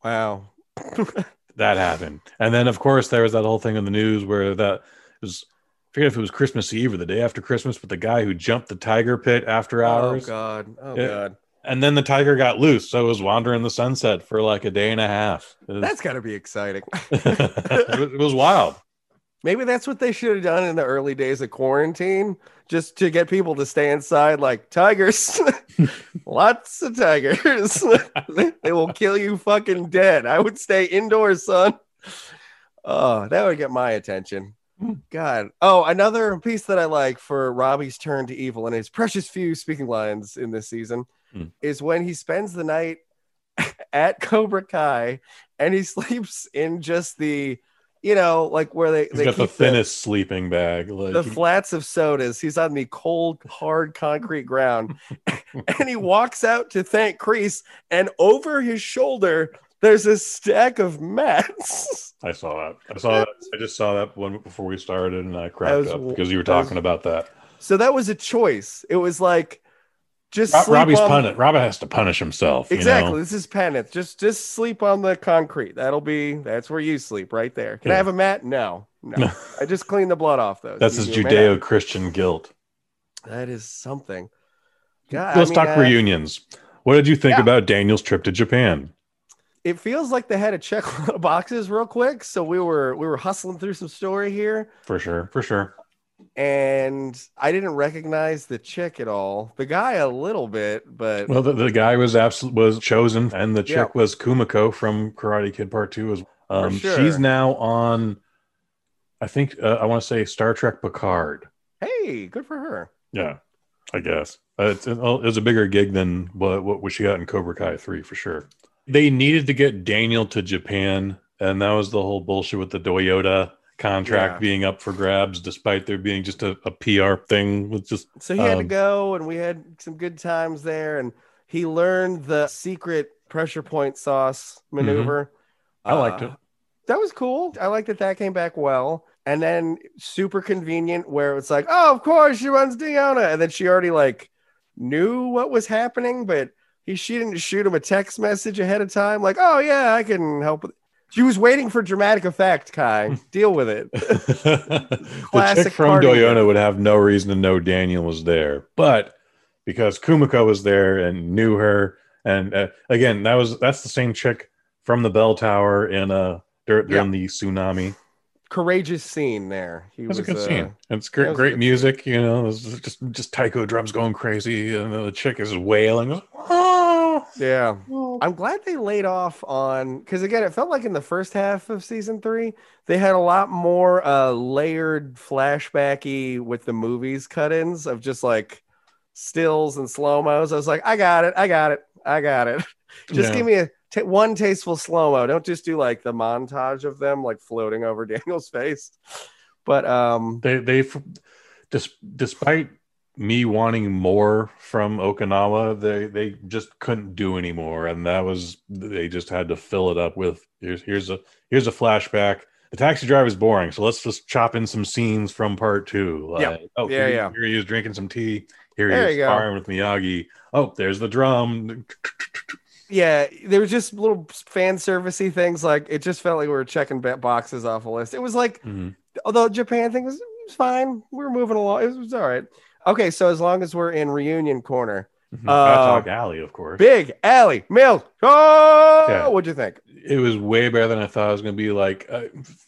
Wow. That happened, and then of course there was that whole thing in the news where that was. I forget if it was Christmas Eve or the day after Christmas, but the guy who jumped the tiger pit after oh, hours, Oh, God. Oh, Yeah. God. And then the tiger got loose, so it was wandering the sunset for like a day and a half. Was, That's got to be exciting. it was- wild. Maybe that's what they should have done in the early days of quarantine, just to get people to stay inside like tigers. Lots of tigers. they, they will kill you fucking dead. I would stay indoors, son. Oh, that would get my attention. Hmm. God. Oh, another piece that I like for Robbie's turn to evil and his precious few speaking lines in this season Hmm. is when he spends the night at Cobra Kai and he sleeps in just the, you know, like where they, He's they got the thinnest sleeping bag. Like, the flats of sodas. He's on the cold, hard concrete ground. and he walks out to thank Kreese, and over his shoulder, there's a stack of mats. I saw that. I saw that. I just saw that one before we started, and I cracked was- up because you were that was- talking about that. so that was a choice. It was like just Rob, Robbie's on- punish. Robbie has to punish himself. you Exactly. know? This is penance. Just just sleep on the concrete. That'll be that's where you sleep right there. Can I have a mat? No. No. I just clean the blood off though. That's You his. Judeo-Christian guilt. That is something. God, Let's I talk uh, reunions. What did you think yeah. about Daniel's trip to Japan? it feels like they had to check a lot of boxes real quick. So we were we were hustling through some story here, For sure. For sure. And I didn't recognize the chick at all. The guy a little bit, but Well, the, the guy was absolute was Chozen, and the chick Yeah. was Kumiko from Karate Kid Part Two. As um, sure. she's now on, I think uh, I want to say Star Trek Picard. hey, good for her. Yeah, I guess uh, it's, it was a bigger gig than what what she got in Cobra Kai three for sure. They needed to get Daniel to Japan, and that was the whole bullshit with the Toyota contract Yeah. being up for grabs, despite there being just a, a PR thing with just So he had to Um, go, and we had some good times there, and he learned the secret pressure point sauce maneuver. I liked Uh, it. That was cool. I like that that came back well. And then super convenient where it's like, oh, of course she runs Doyona. And then she already like knew what was happening, but he she didn't shoot him a text message ahead of time, like, oh yeah, I can help with she was waiting for dramatic effect, Kai. Deal with it. the chick from Doyona would have no reason to know Daniel was there, but because Kumiko was there and knew her, and uh, again, that was that's the same chick from the bell tower in uh dur- during the tsunami. Courageous scene there. He It was a good uh, scene. It's great, great music. You know, was just just taiko drums going crazy, and the chick is wailing. Oh, Yeah. I'm glad they laid off on because again, it felt like in the first half of season three, they had a lot more uh layered flashbacky with the movies cut-ins of just like stills and slow-mos. I was like, I got it, I got it, I got it. just Yeah. give me a t- one tasteful slow-mo. Don't just do like the montage of them like floating over Daniel's face. But um they they dis, despite me wanting more from Okinawa, they they just couldn't do anymore, and that was they just had to fill it up with here's here's a here's a flashback. The taxi driver is boring, so let's just chop in some scenes from part two. Like, Yeah. oh, Yeah, here, yeah. Here he is drinking some tea. Here There he is sparring with Miyagi. Oh, there's the drum. yeah, there was just little fan servicey things like it just felt like we were checking boxes off a list. It was like Mhm. although Japan thing was, was fine. We were moving along. It was, it was all right. Okay, so as long as we're in reunion corner, Mhm. Gotta Uh, talk Ali, of course. Big Ali Mill. Oh, Yeah. what'd you think? it was way better than I thought it was going to be. Like uh,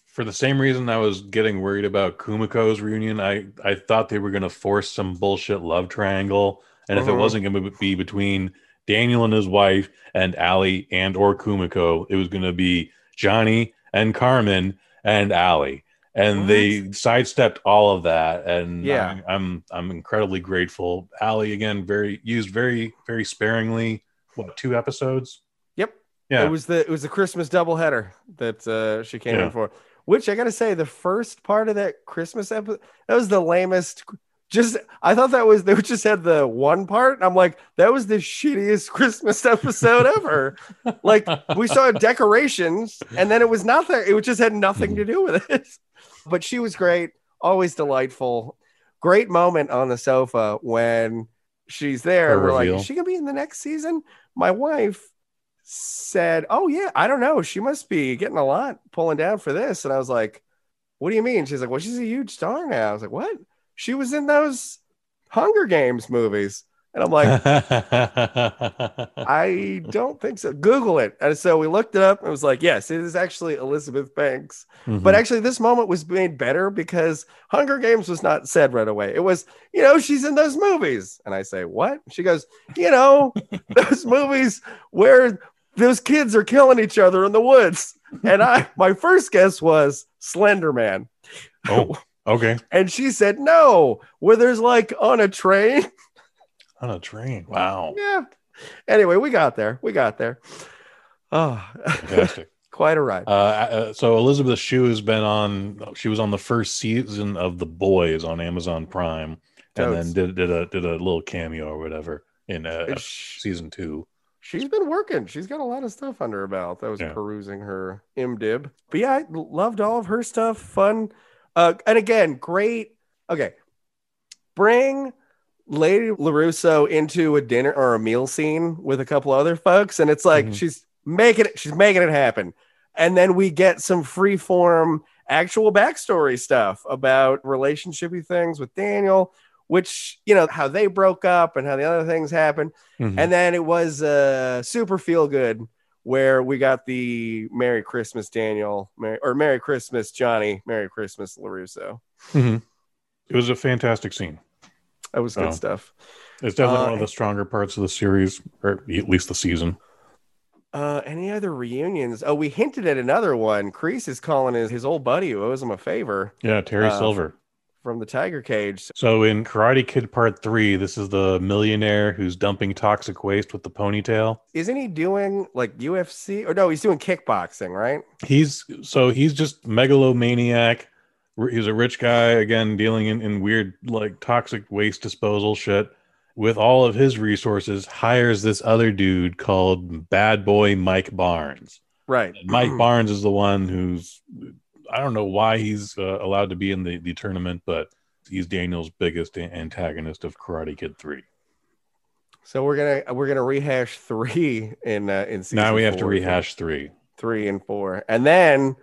for the same reason I was getting worried about Kumiko's reunion, I I thought they were going to force some bullshit love triangle, and if it Mhm. wasn't going to be between Daniel and his wife and Ali and or Kumiko, it was going to be Johnny and Carmen and Ali. And What? they sidestepped all of that, and Yeah. I'm, I'm I'm incredibly grateful. Ali again, very used very very sparingly. What two episodes? Yep. Yeah. It was the it was the Christmas doubleheader that uh, she came Yeah. in for. Which I gotta say, the first part of that Christmas episode that was the lamest. Just I thought that was they just had the one part. I'm like, that was the shittiest Christmas episode ever. like we saw decorations, and then it was nothing. It just had nothing to do with it. But she was great, always delightful. Great moment on the sofa when she's there. Her we're like, is she gonna be in the next season? My wife said, Oh yeah, I don't know. She must be getting a lot pulling down for this. And I was like, What do you mean? She's like, Well, she's a huge star now. I was like, What? She was in those Hunger Games movies. And I'm like, I don't think so. Google it. And so we looked it up and it was like, yes, it is actually Elizabeth Banks. Mhm. But actually, this moment was made better because Hunger Games was not said right away. It was, you know, she's in those movies. And I say, what? She goes, you know, those movies where those kids are killing each other in the woods. And I, my first guess was Slender Man. oh, okay. And she said, no, where there's like on a train. On a train. Wow. yeah. Anyway, we got there. We got there. Oh, Fantastic. quite a ride. Uh, uh, so Elisabeth Shue has been on. She was on the first season of The Boys on Amazon Prime, and Totes. then did did a did a little cameo or whatever in uh, And sh- season two. she's been working. She's got a lot of stuff under her belt. I was Yeah. perusing her IMDb. But yeah, I loved all of her stuff. Fun. Uh, and again, great. Okay. Bring Lady LaRusso into a dinner or a meal scene with a couple other folks. And it's like Mhm. she's making it, she's making it happen. And then we get some free form actual backstory stuff about relationshipy things with Daniel, which, you know, how they broke up and how the other things happened. Mhm. And then it was uh, super feel good where we got the Merry Christmas Daniel Merry, or Merry Christmas Johnny, Merry Christmas LaRusso. Mhm. It was a fantastic scene. That was good Oh. stuff. It's definitely Uh, one of the stronger parts of the series, or at least the season. Uh, any other reunions? Oh, we hinted at another one. Kreese is calling his, his old buddy who owes him a favor Yeah, Terry Uh, Silver. From the Tiger Cage. So in Karate Kid Part Three, this is the millionaire who's dumping toxic waste with the ponytail. Isn't he doing like UFC? Or no, he's doing kickboxing, right? He's so he's just megalomaniac. He's a rich guy again, dealing in, in weird like toxic waste disposal shit. With all of his resources, hires this other dude called Bad Boy Mike Barnes. Right. And Mike Barnes is the one who's I don't know why he's uh, allowed to be in the, the tournament, but he's Daniel's biggest antagonist of Karate Kid Three. So we're gonna we're gonna rehash three in uh, in season now we have to rehash three. three and four, and then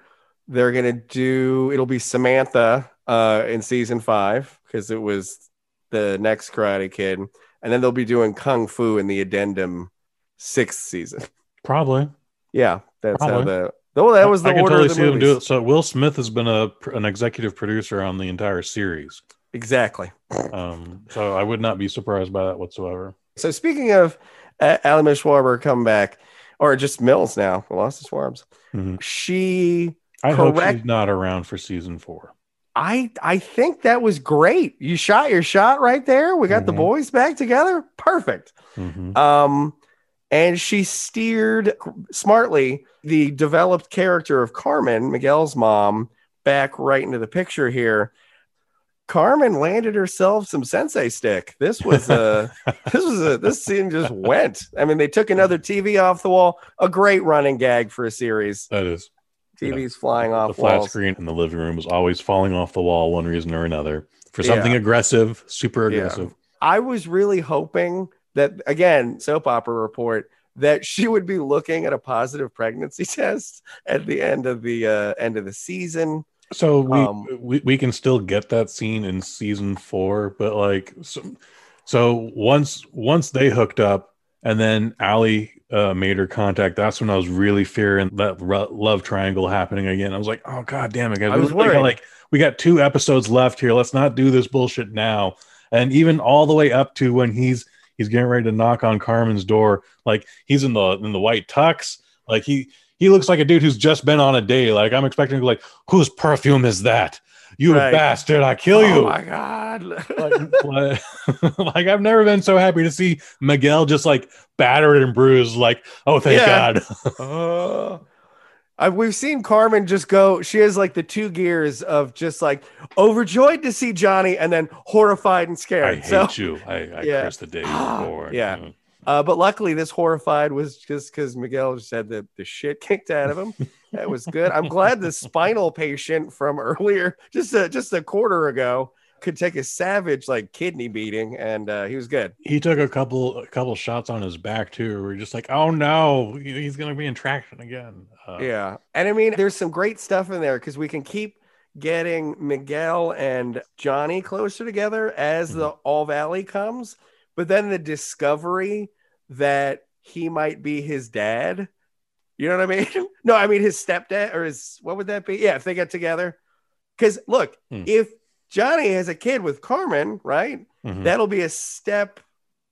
they're gonna do. It'll be Samantha uh, in season five because it was the next Karate Kid, and then they'll be doing Kung Fu in the addendum sixth season. Probably. Yeah, that's how Probably. the. Oh, that was the I can order totally of the see them do it. So Will Smith has been a an executive producer on the entire series. Exactly. Um, so I would not be surprised by that whatsoever. So speaking of uh, Schwarber come back, or just Mills now, lost the Schwarbs. Mhm. She I hope she's not around for season four. I I think that was great. You shot your shot right there. We got the Mhm. boys back together. Perfect. Mhm. Um, and she steered smartly the developed character of Carmen, Miguel's mom, back right into the picture here. Carmen landed herself some sensei stick. This was a this was a this scene just went. I mean, they took another TV off the wall. A great running gag for a series. That is TV's flying off the flat walls. screen in the living room is always falling off the wall, one reason or another, for Yeah. something aggressive, super Yeah. aggressive. I was really hoping that again, soap opera report that she would be looking at a positive pregnancy test at the end of the uh, end of the season. So we, Um, we we can still get that scene in season four, but like so, so once once they hooked up and then Ali uh, made her contact, that's when I was really fearing that love triangle happening again. I was like, oh god damn it, guys. I was worried. like we got two episodes left here. Let's not do this bullshit now. And even all the way up to when he's he's getting ready to knock on Carmen's door, like he's in the in the white tux, like he he looks like a dude who's just been on a day. Like I'm expecting to be like, whose perfume is that? You Right. bastard! I kill Oh you. my god. like, like, like, I've never been so happy to see Miguel just like battered and bruised. Like, oh, thank Yeah. God. Uh, I, we've seen Carmen just go. She has like the two gears of just like overjoyed to see Johnny and then horrified and scared. I hate so, you. I, I Yeah. curse the day before. yeah. uh, but luckily, this horrified was just because Miguel just had the, the shit kicked out of him. that was good. I'm glad the spinal patient from earlier, just a, just a quarter ago, could take a savage like kidney beating, and uh, he was good. He took a couple a couple shots on his back too. We're just like, oh no, he's gonna be in traction again. Uh, Yeah. And I mean, there's some great stuff in there because we can keep getting Miguel and Johnny closer together as the All Valley comes. But then the discovery that he might be his dad. You know what I mean? no, I mean his stepdad or his, what would that be? Yeah, if they get together. Because look, Hmm. if Johnny has a kid with Carmen, right? mhm, That'll be a step,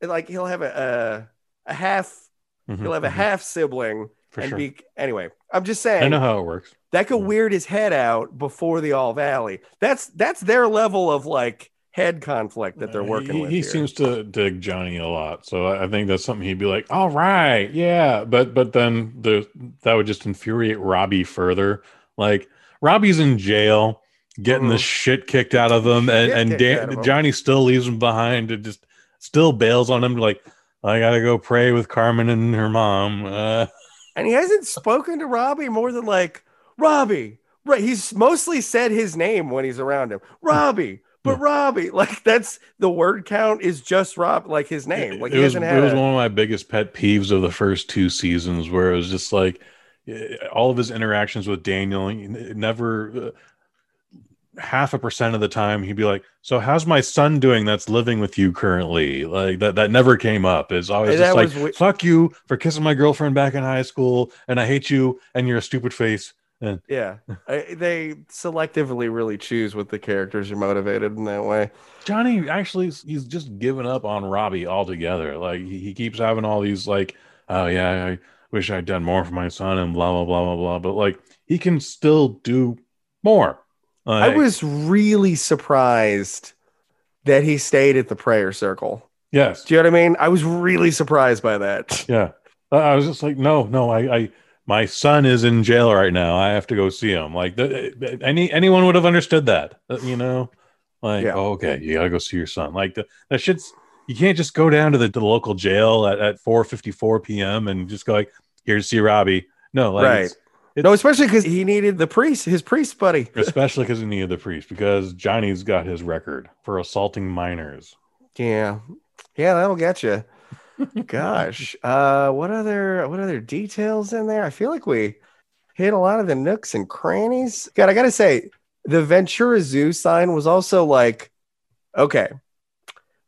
like he'll have a, a, a half, mhm, he'll have a mhm, half sibling for and sure. be anyway. I'm just saying I know how it works. that could Yeah. weird his head out before the All Valley. That's that's their level of like head conflict that they're working he, with. He here. seems to dig Johnny a lot, so I think that's something he'd be like, "All right, yeah," but but then the that would just infuriate Robbie further. Like Robbie's in jail, getting the Mhm. shit kicked out of him, and Shit and Dan- him. Johnny still leaves him behind. and just still bails on him. Like I gotta go pray with Carmen and her mom. Uh, and he hasn't spoken to Robbie more than like Robbie. Right, he's mostly said his name when he's around him. Robbie, but. Robbie, like that's the word count is just Rob, like his name. Like it he was, hasn't it was a- one of my biggest pet peeves of the first two seasons where it was just like eh, all of his interactions with daniel never uh, half a percent of the time he'd be like so how's my son doing that's living with you currently like that that never came up it's always just like fuck you for kissing my girlfriend back in high school and i hate you and you're a stupid face yeah, I, they selectively really choose what the characters are motivated in that way. Johnny actually he's just given up on Robbie altogether. Like he, he keeps having all these like, oh yeah, I wish I'd done more for my son and blah blah blah blah blah. But like he can still do more. I was really surprised that he stayed at the prayer circle. yes, Do you know what I mean? I was really surprised by that. yeah. I was just like, no, no, I, I my son is in jail right now. I have to go see him. Like the, any anyone would have understood that, uh, you know. Like, Yeah. oh, okay, you gotta go see your son. Like the, that shit's you can't just go down to the, to the local jail at, at 4 54 p.m. and just go like here to see Robbie. No, like Right. it's- No, especially because he needed the priest, his priest buddy. especially because he needed the priest because Johnny's got his record for assaulting minors. Yeah, yeah, that'll get you. Gosh, uh, what other what other details in there? I feel like we hit a lot of the nooks and crannies. God, I gotta say, the Ventura Zoo sign was also like, okay,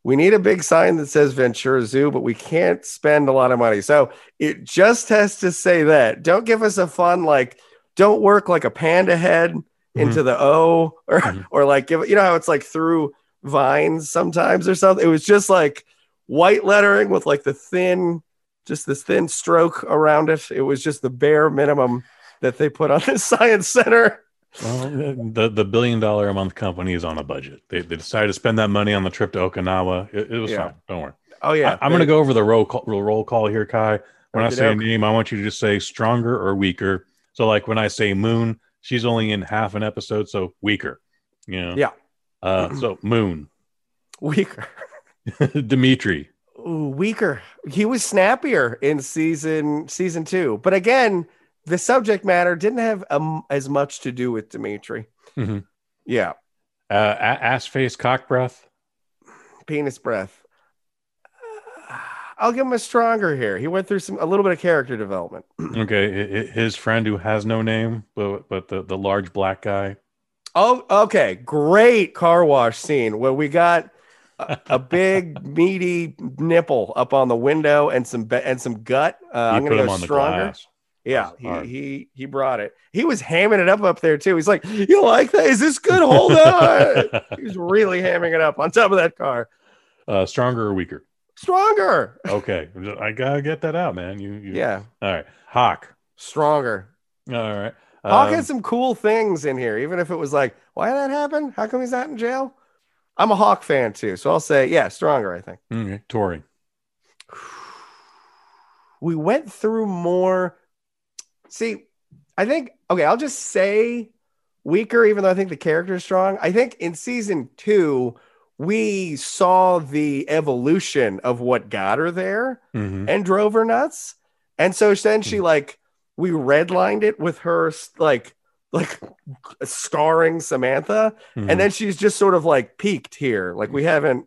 we need a big sign that says Ventura Zoo, but we can't spend a lot of money, so it just has to say that. Don't give us a fun like, don't work like a panda head into the O, or Mhm. or like give you know how it's like through vines sometimes or something. It was just like white lettering with like the thin, just this thin stroke around it. It was just the bare minimum that they put on the science center. Well, the the billion dollar a month company is on a budget. They, they decided to spend that money on the trip to Okinawa. It, it was Yeah. fine. Don't worry. Oh yeah, I, am going to go over the roll call, roll call here, Kai. When I say a name, I want you to just say stronger or weaker. So, like when I say Moon, she's only in half an episode, so weaker. You know? Yeah. Uh, so Moon, weaker. Dimitri. Ooh, weaker. He was snappier in season season two, but again, the subject matter didn't have um, as much to do with Dimitri. Mhm. Yeah, Uh, ass face, cock breath. penis breath. I'll give him a stronger here. He went through some a little bit of character development. Okay, hi- hi- his friend who has no name, but but the the large black guy. Oh, okay. Great car wash scene where we got a, a big meaty nipple up on the window and some be- and some gut. Uh, I'm gonna go stronger. Yeah, he, he he brought it. He was hamming it up up there too. He's like, "You like that? Is this good? Hold on." he was really hamming it up on top of that car. uh, stronger or weaker? Stronger. Okay, I gotta get that out, man. You, you Yeah, All right, Hawk. stronger. All right, Hawk Um, had some cool things in here, even if it was like, why did that happen? How come he's not in jail? I'm a Hawk fan too, so I'll say, yeah, stronger. I think okay, Tori. we went through more. See, I think okay. I'll just say weaker, even though I think the character is strong. I think in season two we saw the evolution of what got her there Mhm. and drove her nuts. And so then she like we redlined it with her like like starring Samantha, Mhm. and then she's just sort of like peaked here. Like we haven't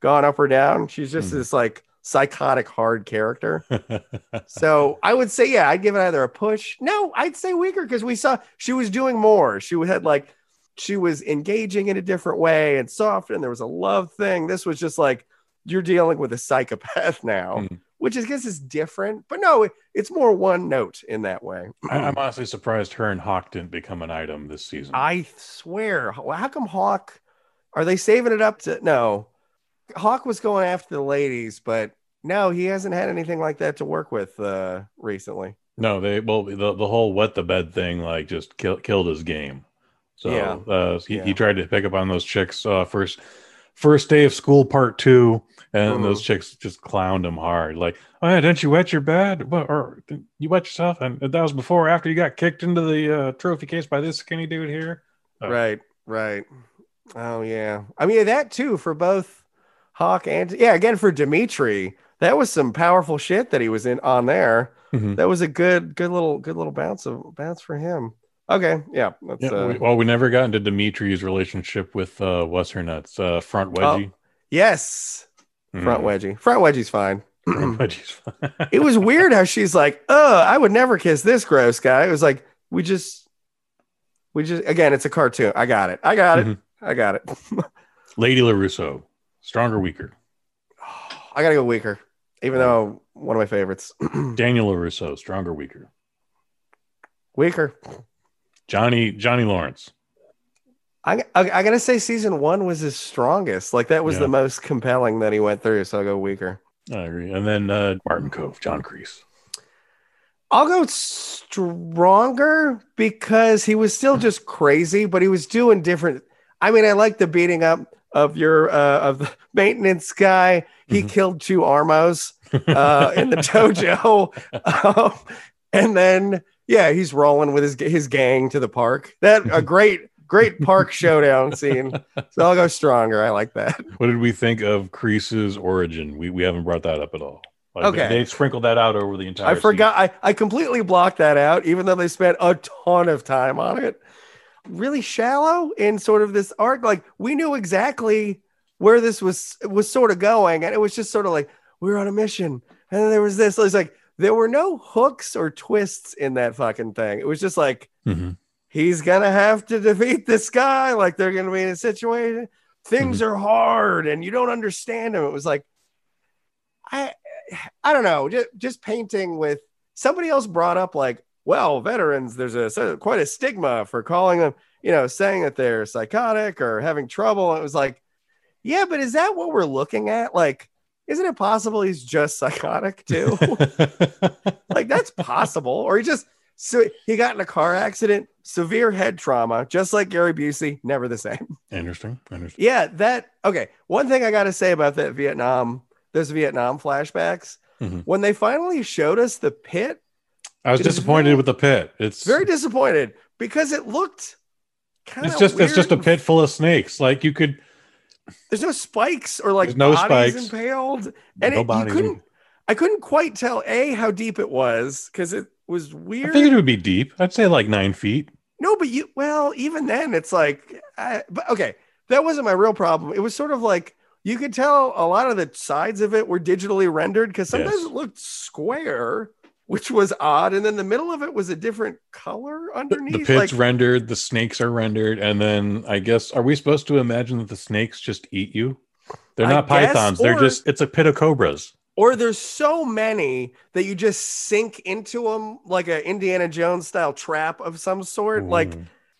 gone up or down. She's just Mhm. this like psychotic hard character. So I would say, yeah, I'd give it either a push. No, I'd say weaker because we saw she was doing more. She had like she was engaging in a different way and soft, and there was a love thing. This was just like you're dealing with a psychopath now, Mhm. which I guess is different. But no, it- it's more one note in that way. I, I'm honestly surprised her and Hawk didn't become an item this season. I swear, how come Hawk? Are they saving it up to no? Hawk was going after the ladies, but no, he hasn't had anything like that to work with uh recently. No, they well the the whole wet the bed thing like just kill, killed his game. So Yeah. uh, he, Yeah. he tried to pick up on those chicks uh, first first day of school part two, and Mhm. those chicks just clowned him hard. Like, oh yeah, didn't you wet your bed? Or you wet yourself? And that was before after you got kicked into the uh, trophy case by this skinny dude here. Oh. Right, right. Oh yeah. I mean that too for both Hawk and yeah, again for Dimitri. That was some powerful shit that he was in on there. Mhm. That was a good, good little, good little bounce of bounce for him. Okay, yeah, that's Yeah, uh, we, well, we never got into Dimitri's relationship with uh, what's her nuts, uh, front wedgie. yes, Oh, front wedgie. Front wedgie's fine. Front wedgie's fine. it was weird how she's like, "Oh, I would never kiss this gross guy." It was like we just, we just again, it's a cartoon. I got it. I got it. Mhm. I got it. Lady Larusso, stronger, weaker. I gotta go weaker, even though one of my favorites. Daniel Larusso, stronger, weaker. weaker. Johnny Johnny Lawrence. I, I, I gotta say, season one was his strongest. Like that was Yeah. the most compelling that he went through. So I'll go weaker. I agree. And then uh, Martin Kove, John Kreese. I'll go stronger because he was still just crazy, but he was doing different. I mean, I like the beating up of your uh, of the maintenance guy. He Mhm. killed two armos uh, in the dojo, um, and then yeah, he's rolling with his his gang to the park. That a great great park showdown scene. So I'll go stronger. I like that. What did we think of Kreese's origin? We we haven't brought that up at all. Like, Okay. they, they sprinkled that out over the entire. I forgot. I, I completely blocked that out, even though they spent a ton of time on it. Really shallow in sort of this arc. Like we knew exactly where this was was sort of going, and it was just sort of like we were on a mission, and then there was this. It was like there were no hooks or twists in that fucking thing. It was just like. Mhm. he's gonna have to defeat this guy. Like they're gonna be in a situation. Things are hard, and you don't understand him. It was like, I, I don't know. Just just painting with somebody else brought up like, well, veterans. There's a so- quite a stigma for calling them. You know, saying that they're psychotic or having trouble. It was like, yeah, but is that what we're looking at? Like, isn't it possible he's just psychotic too? like that's possible or he just so he got in a car accident severe head trauma just like gary busey never the same interesting. Interesting. yeah that okay one thing i gotta say about that vietnam those vietnam flashbacks Mhm. when they finally showed us the pit I was disappointed very- with the pit. It's very disappointed because it looked kind It's of just it's just a pit full of snakes. Like you could there's no spikes or like There's no bodies spikes. impaled and no it, you couldn't i couldn't quite tell a how deep it was because it was weird. I weird figured it would be deep. I'd say like nine feet. No, but you well, even then, it's like, I, but okay, that wasn't my real problem. It was sort of like you could tell a lot of the sides of it were digitally rendered because sometimes Yes. it looked square, which was odd, and then the middle of it was a different color underneath. the pit's like, rendered, the snakes are rendered, and then I guess are we supposed to imagine that the snakes just eat you? They're I not guess, pythons. They're or- just it's a pit of cobras. or there's so many that you just sink into them like a Indiana Jones style trap of some sort. Like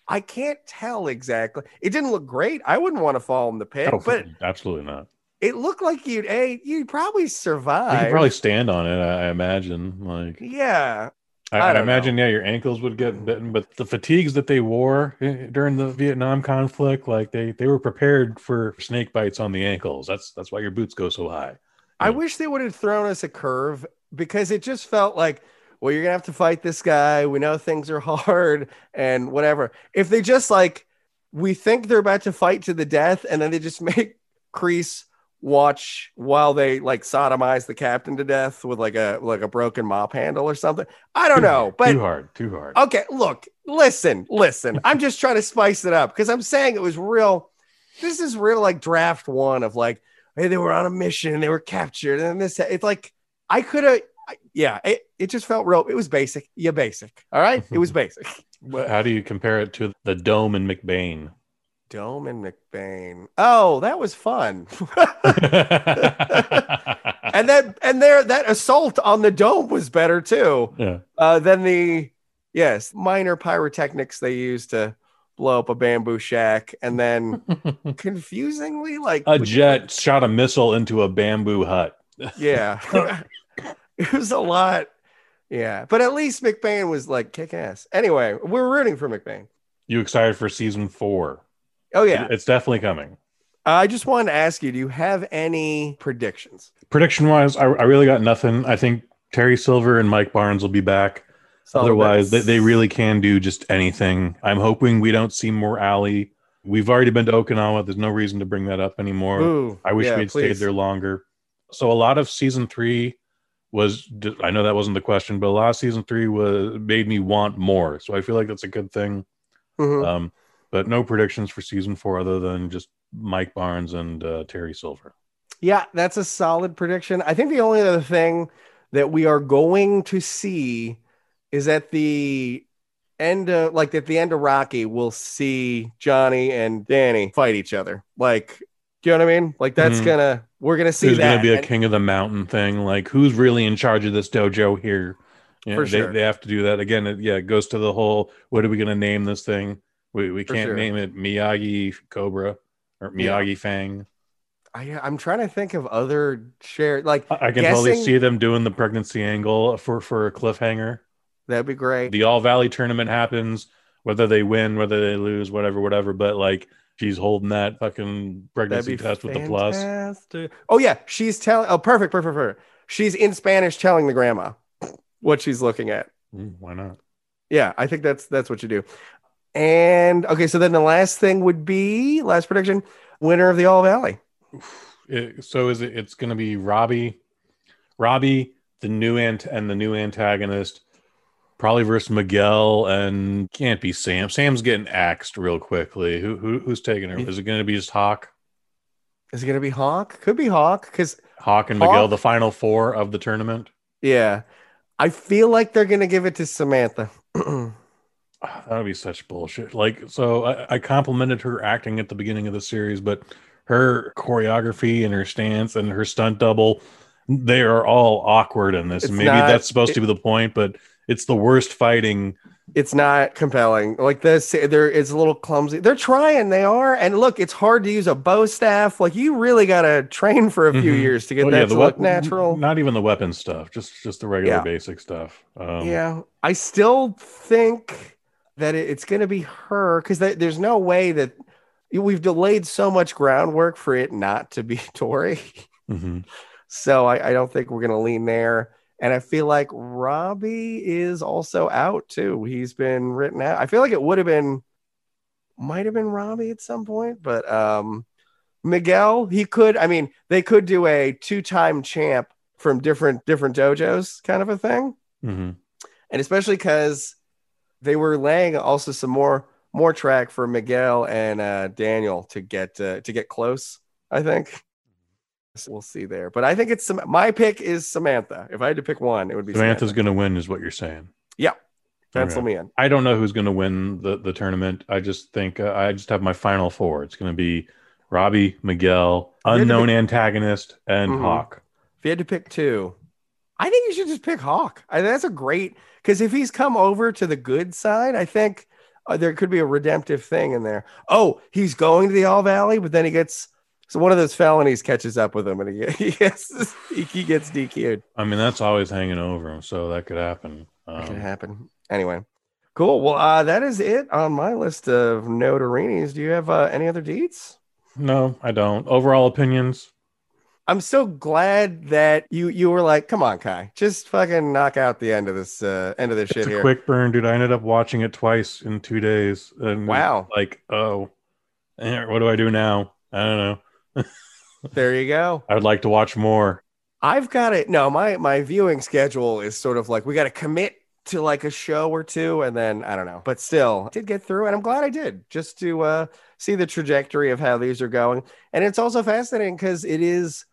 I can't tell exactly. It didn't look great. I wouldn't want to fall in the pit, but absolutely not. It looked like you'd a you'd probably survive. You could probably stand on it. I, I imagine. Like Yeah. I, I imagine, yeah, your ankles would get bitten, but the fatigues that they wore eh, during the Vietnam conflict, like they they were prepared for snake bites on the ankles. That's that's why your boots go so high. I Yeah. wish they would have thrown us a curve because it just felt like, well, you're gonna have to fight this guy. We know things are hard and whatever. If they just like, we think they're about to fight to the death, and then they just make Kreese watch while they like sodomize the captain to death with like a like a broken mop handle or something. I don't Too know, hard, but too hard, too hard. Okay, look, listen, listen. I'm just trying to spice it up because I'm saying it was real. This is real, like draft one of like, hey, they were on a mission they were captured, and this. It's like I could have, yeah. It, it just felt real. It was basic. Yeah, basic. All right, it was basic. How do you compare it to the dome in McBain? Dome and McBain. Oh, that was fun. and that and there that assault on the dome was better too. yeah. uh, than the yes minor pyrotechnics they used to blow up a bamboo shack, and then confusingly like A jet shot a missile into a bamboo hut. yeah, it was a lot. Yeah, but at least McBain was like kick ass. Anyway, we're rooting for McBain. You excited for season four? Oh yeah, It's definitely coming. I just wanted to ask you: Do you have any predictions? Prediction wise, I, I really got nothing. I think Terry Silver and Mike Barnes will be back. So Otherwise, they, they really can do just anything. I'm hoping we don't see more Ali. We've already been to Okinawa. There's no reason to bring that up anymore. Ooh, I wish yeah, we'd stayed there longer. So a lot of season three was. I know that wasn't the question, but a lot of season three was made me want more. So I feel like that's a good thing. Mhm. Um, but no predictions for season four other than just Mike Barnes and uh, Terry Silver. Yeah, that's a solid prediction. I think the only other thing that we are going to see is at the end of like at the end of Rocky, we'll see Johnny and Danny fight each other. Like, do you know what I mean? Like that's Mhm. gonna we're gonna see There's that. going to be a And- king of the mountain thing. Like, who's really in charge of this dojo here? Yeah, For they, sure. they have to do that again. It, yeah, it goes to the whole. What are we going to name this thing? We we For can't sure. name it Miyagi Cobra or Yeah. Miyagi Fang. I, I'm trying to think of other shared like I, can totally see them doing the pregnancy angle for for a cliffhanger. that'd be great. The All Valley tournament happens, whether they win, whether they lose, whatever, whatever. But like, she's holding that fucking pregnancy test with the plus. Oh yeah, she's telling. Oh, perfect, perfect, perfect. She's in Spanish telling the grandma what she's looking at. Mm, why not? Yeah, I think that's that's what you do. And okay, so then the last thing would be last prediction: winner of the All Valley. It- so is it? It's going to be Robbie, Robbie, the new ant and the new antagonist, probably versus Miguel, and can't be Sam. Sam's getting axed real quickly. Who, who who's taking her? Is it going to be just Hawk, Is it going to be Hawk? Could be Hawk because Hawk and Hawk? Miguel, the final four of the tournament? yeah, I feel like they're going to give it to Samantha. That would be such bullshit. Like, so I, I complimented her acting at the beginning of the series, but her choreography and her stance and her stunt double, they are all awkward in this. It's Maybe not- that's supposed to be the point, but it's the worst fighting. it's not compelling. Like this, there it's a little clumsy. They're trying, they are, and look, it's hard to use a bow staff. Like you really got to train for a few Mhm. years to get Well, that yeah, to look wep- natural. Not even the weapon stuff, just just the regular Yeah. basic stuff. Um, yeah, I still think that it's going to be her because there's no way that we've delayed so much groundwork for it not to be Tori. mhm. So I, I don't think we're going to lean there. And I feel like Robbie is also out too. He's been written out. I feel like it would have been, might have been Robbie at some point, but um, Miguel, he could. I mean, they could do a two-time champ from different different dojos, kind of a thing. Mhm. And especially because they were laying also some more more track for Miguel and uh, Daniel to get uh, to get close. I think. So we'll see there, but I think it's Sam- my pick is Samantha. If I had to pick one, it would be Samantha's Samantha. going to win, is what you're saying. Yeah, pencil Okay. me in. I don't know who's going to win the, the tournament. I just think uh, I just have my final four. It's going to be Robbie, Miguel, unknown pick- antagonist, and Mhm. Hawk. If you had to pick two, I think you should just pick Hawk. I, that's a great because if he's come over to the good side, I think uh, there could be a redemptive thing in there. Oh, he's going to the All Valley, but then he gets so one of those felonies catches up with him, and he, he gets he, he gets DQ'd. I mean, that's always hanging over him, so that could happen. That could Um, happen. Anyway, cool. Well, uh, that is it on my list of notorinis. Do you have uh, any other deets? no, I don't. Overall opinions. I'm so glad that you you were like, come on, Kai, just fucking knock out the end of this uh, end of this shit It's a here. quick burn, dude. I ended up watching it twice in two days. And Wow. Like, oh, eh, what do I do now? I don't know. There you go. I would like to watch more. I've got it. No, my my viewing schedule is sort of like we got to commit to like a show or two, and then I don't know. But still, I did get through, and I'm glad I did, just to uh, see the trajectory of how these are going. And it's also fascinating because it is,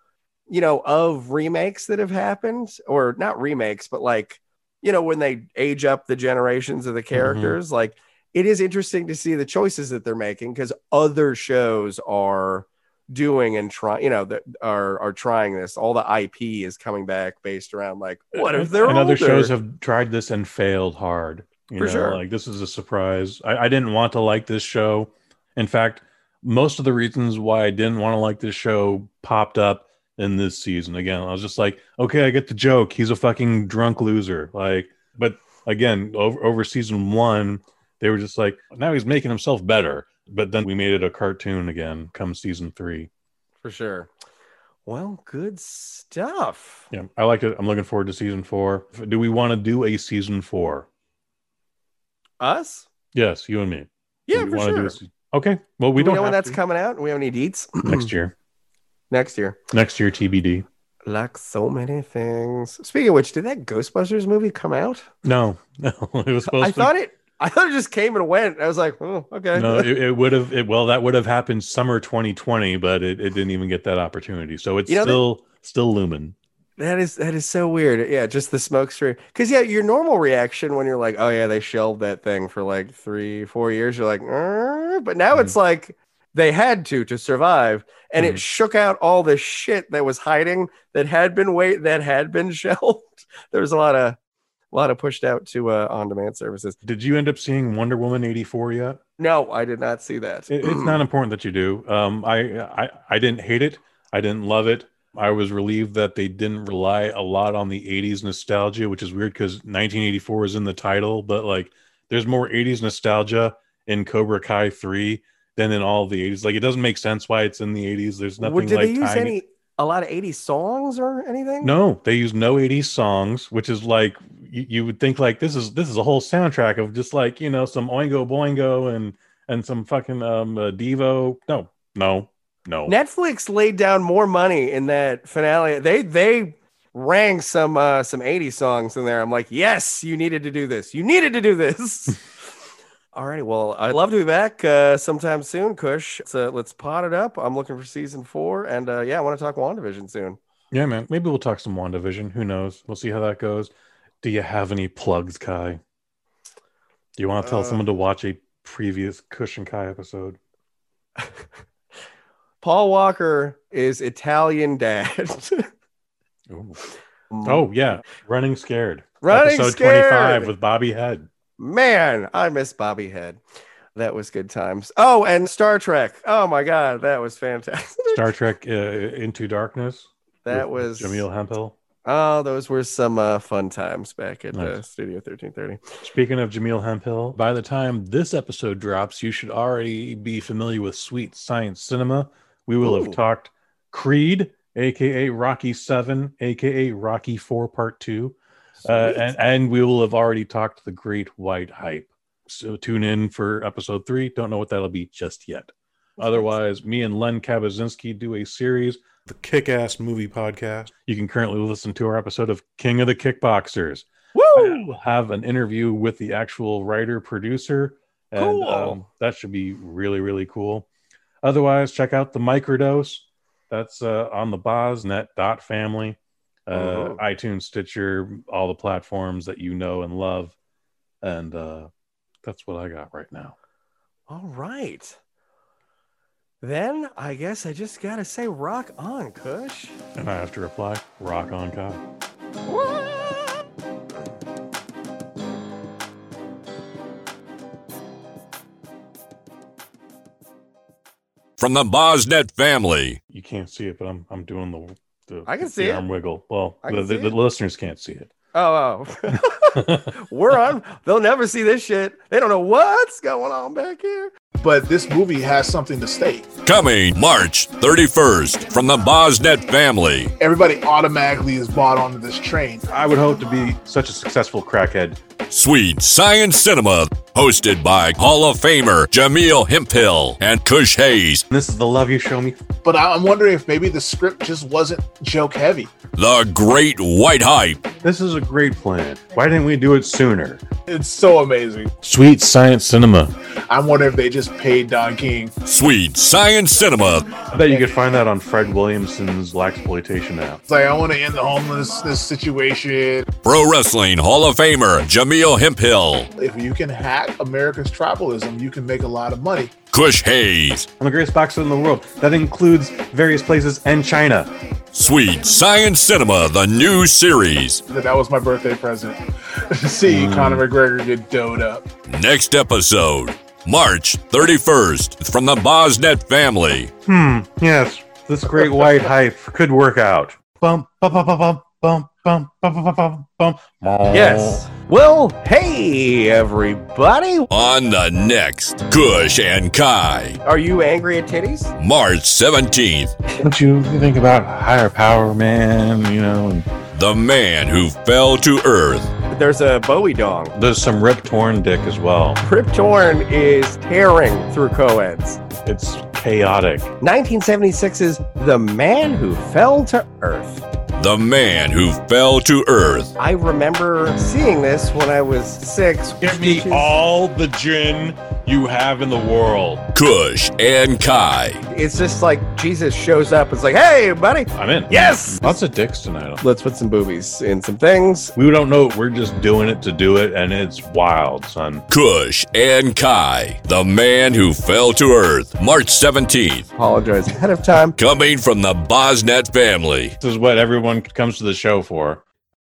you know, of remakes that have happened, or not remakes, but like, you know, when they age up the generations of the mm-hmm. characters, like it is interesting to see the choices that they're making because other shows are doing and trying, you know, that are are trying this. All the IP is coming back based around like, what if they're and other shows have tried this and failed hard. You For know, sure. like this is a surprise. I, I didn't want to like this show. In fact, most of the reasons why I didn't want to like this show popped up in this season. Again, I was just like, okay, I get the joke. He's a fucking drunk loser. Like, but again, over over season one, they were just like, now he's making himself better. But then we made it a cartoon again come season three. for sure. Well, good stuff. Yeah, I like it. I'm looking forward to season four. Do we want to do a season four? Us? Yes, you and me. Yeah, for sure. okay. Well, we Do don't know when that's to. coming out? We have any deets? next year. Next year. Next year, TBD. Like so many things. Speaking of which, did that Ghostbusters movie come out? No, no, it was supposed I to. thought it. I thought it just came and went. I was like, oh, okay. no, it, it would have. It, well, that would have happened summer 2020, but it, it didn't even get that opportunity. So it's You know that- still still looming. That is that is so weird. Yeah, just the smoke screen. Because yeah, your normal reaction when you're like, oh yeah, they shelved that thing for like three, four years. You're like, "Er," but now it's like they had to to survive, and Mhm. it shook out all the shit that was hiding that had been wait that had been shelved. There was a lot of a lot of pushed out to uh, on demand services. Did you end up seeing Wonder Woman 84 yet? No, I did not see that. It, it's not important that you do. Um, I, I I didn't hate it. I didn't love it. I was relieved that they didn't rely a lot on the 80s nostalgia, which is weird because 1984 is in the title, but like there's more 80s nostalgia in Cobra Kai 3 than in all the 80s. Like it doesn't make sense why it's in the 80s. There's nothing Well, did like they use it- any a lot of 80s songs or anything? No, they use no 80s songs, which is like you, you would think like this is this is a whole soundtrack of just like, you know, some Oingo Boingo and and some fucking um uh, Devo. No, no, no. Netflix laid down more money in that finale. They they rang some uh some 80s songs in there. I'm like, yes, you needed to do this. You needed to do this. All right. Well, I'd love to be back uh sometime soon, Kush. So let's pot it up. I'm looking for season four. And uh yeah, I want to talk WandaVision soon. Yeah, man. Maybe we'll talk some WandaVision. Who knows? We'll see how that goes. Do you have any plugs, Kai? Do you want to tell Uh, someone to watch a previous Kush and Kai episode? Paul Walker is Italian dad. Oh yeah, Running Scared. Running episode Scared. 25 with Bobby Head. Man, I miss Bobby Head. That was good times. Oh, and Star Trek. Oh my God, that was fantastic. Star Trek uh, Into Darkness. that was Jameel Hemphill. Oh, those were some uh, fun times back at uh, Studio 1330. Speaking of Jameel Hemphill, by the time this episode drops, you should already be familiar with Sweet Science Cinema. We will Ooh. have talked Creed, aka Rocky Seven, aka Rocky Four Part Two, uh, and and we will have already talked the Great White Hype. So tune in for episode three. Don't know what that'll be just yet. Otherwise, me and Len Kabasinski do a series, the Kick Ass Movie Podcast. You can currently listen to our episode of King of the Kickboxers. Woo! We'll have an interview with the actual writer producer, and Cool. um, that should be really really cool. Otherwise, check out the microdose. That's uh, on the Bosnet dot family, uh, Mhm. iTunes, Stitcher, all the platforms that you know and love, and uh, that's what I got right now. All right. Then I guess I just got to say rock on, Kush. And I have to reply, rock on, Kyle. From the Bosnet family. You can't see it, but I'm I'm doing the the, I can the see it. arm wiggle. Well, the, the, the listeners can't see it. Oh, oh. we're on. They'll never see this shit. They don't know what's going on back here. But this movie has something to state. Coming March 31st from the Bosnet family. Everybody automatically is bought onto this train. I would hope to be such a successful crackhead. Sweet Science Cinema, hosted by Hall of Famer Jameel Hemphill and Kush Hayes. This is the love you show me. But I- I'm wondering if maybe the script just wasn't joke heavy. The Great White Hype. This is a great plan. Why didn't we do it sooner? It's so amazing. Sweet science cinema. I wonder if they just paid Don King. Sweet Science Cinema. I bet you could find that on Fred Williamson's Blaxploitation app. It's like I want to end the homelessness situation. Pro Wrestling Hall of Famer Jameel Hemphill. If you can hack America's tribalism, you can make a lot of money. Kush Hayes. I'm the greatest boxer in the world. That includes various places and China. Sweet Science Cinema, the new series. That that was my birthday present. to see Conor McGregor get doed up. Next episode, March 31st, from the Bosnet family. Hmm, yes. This great white hype could work out. Bum, bum, bum, bum, bum, bum, bum, bum, bum, bum, bum. Yes. Well, hey, everybody. On the next Kush and Kai, Are you angry at titties? March 17th, Don't you think about higher power, man? You know, and the man who fell to earth. There's a Bowie dong. there's some rip torn dick as well. Rip Torn is tearing through co-eds. It's chaotic. 1976's The Man Who Fell to Earth. The man who fell to earth. I remember seeing this when I was six. Give me all the gin you have in the world. Kush and Kai. It's just like Jesus shows up. It's like, hey, buddy, I'm in. Yes! Lots of dicks tonight. let's put some boobies in some things. We don't know. We're just doing it to do it, and it's wild, son. Kush and Kai. The man who fell to earth. March 17th. Apologize ahead of time. Coming from the Bosnet family. This is what everyone comes to the show for.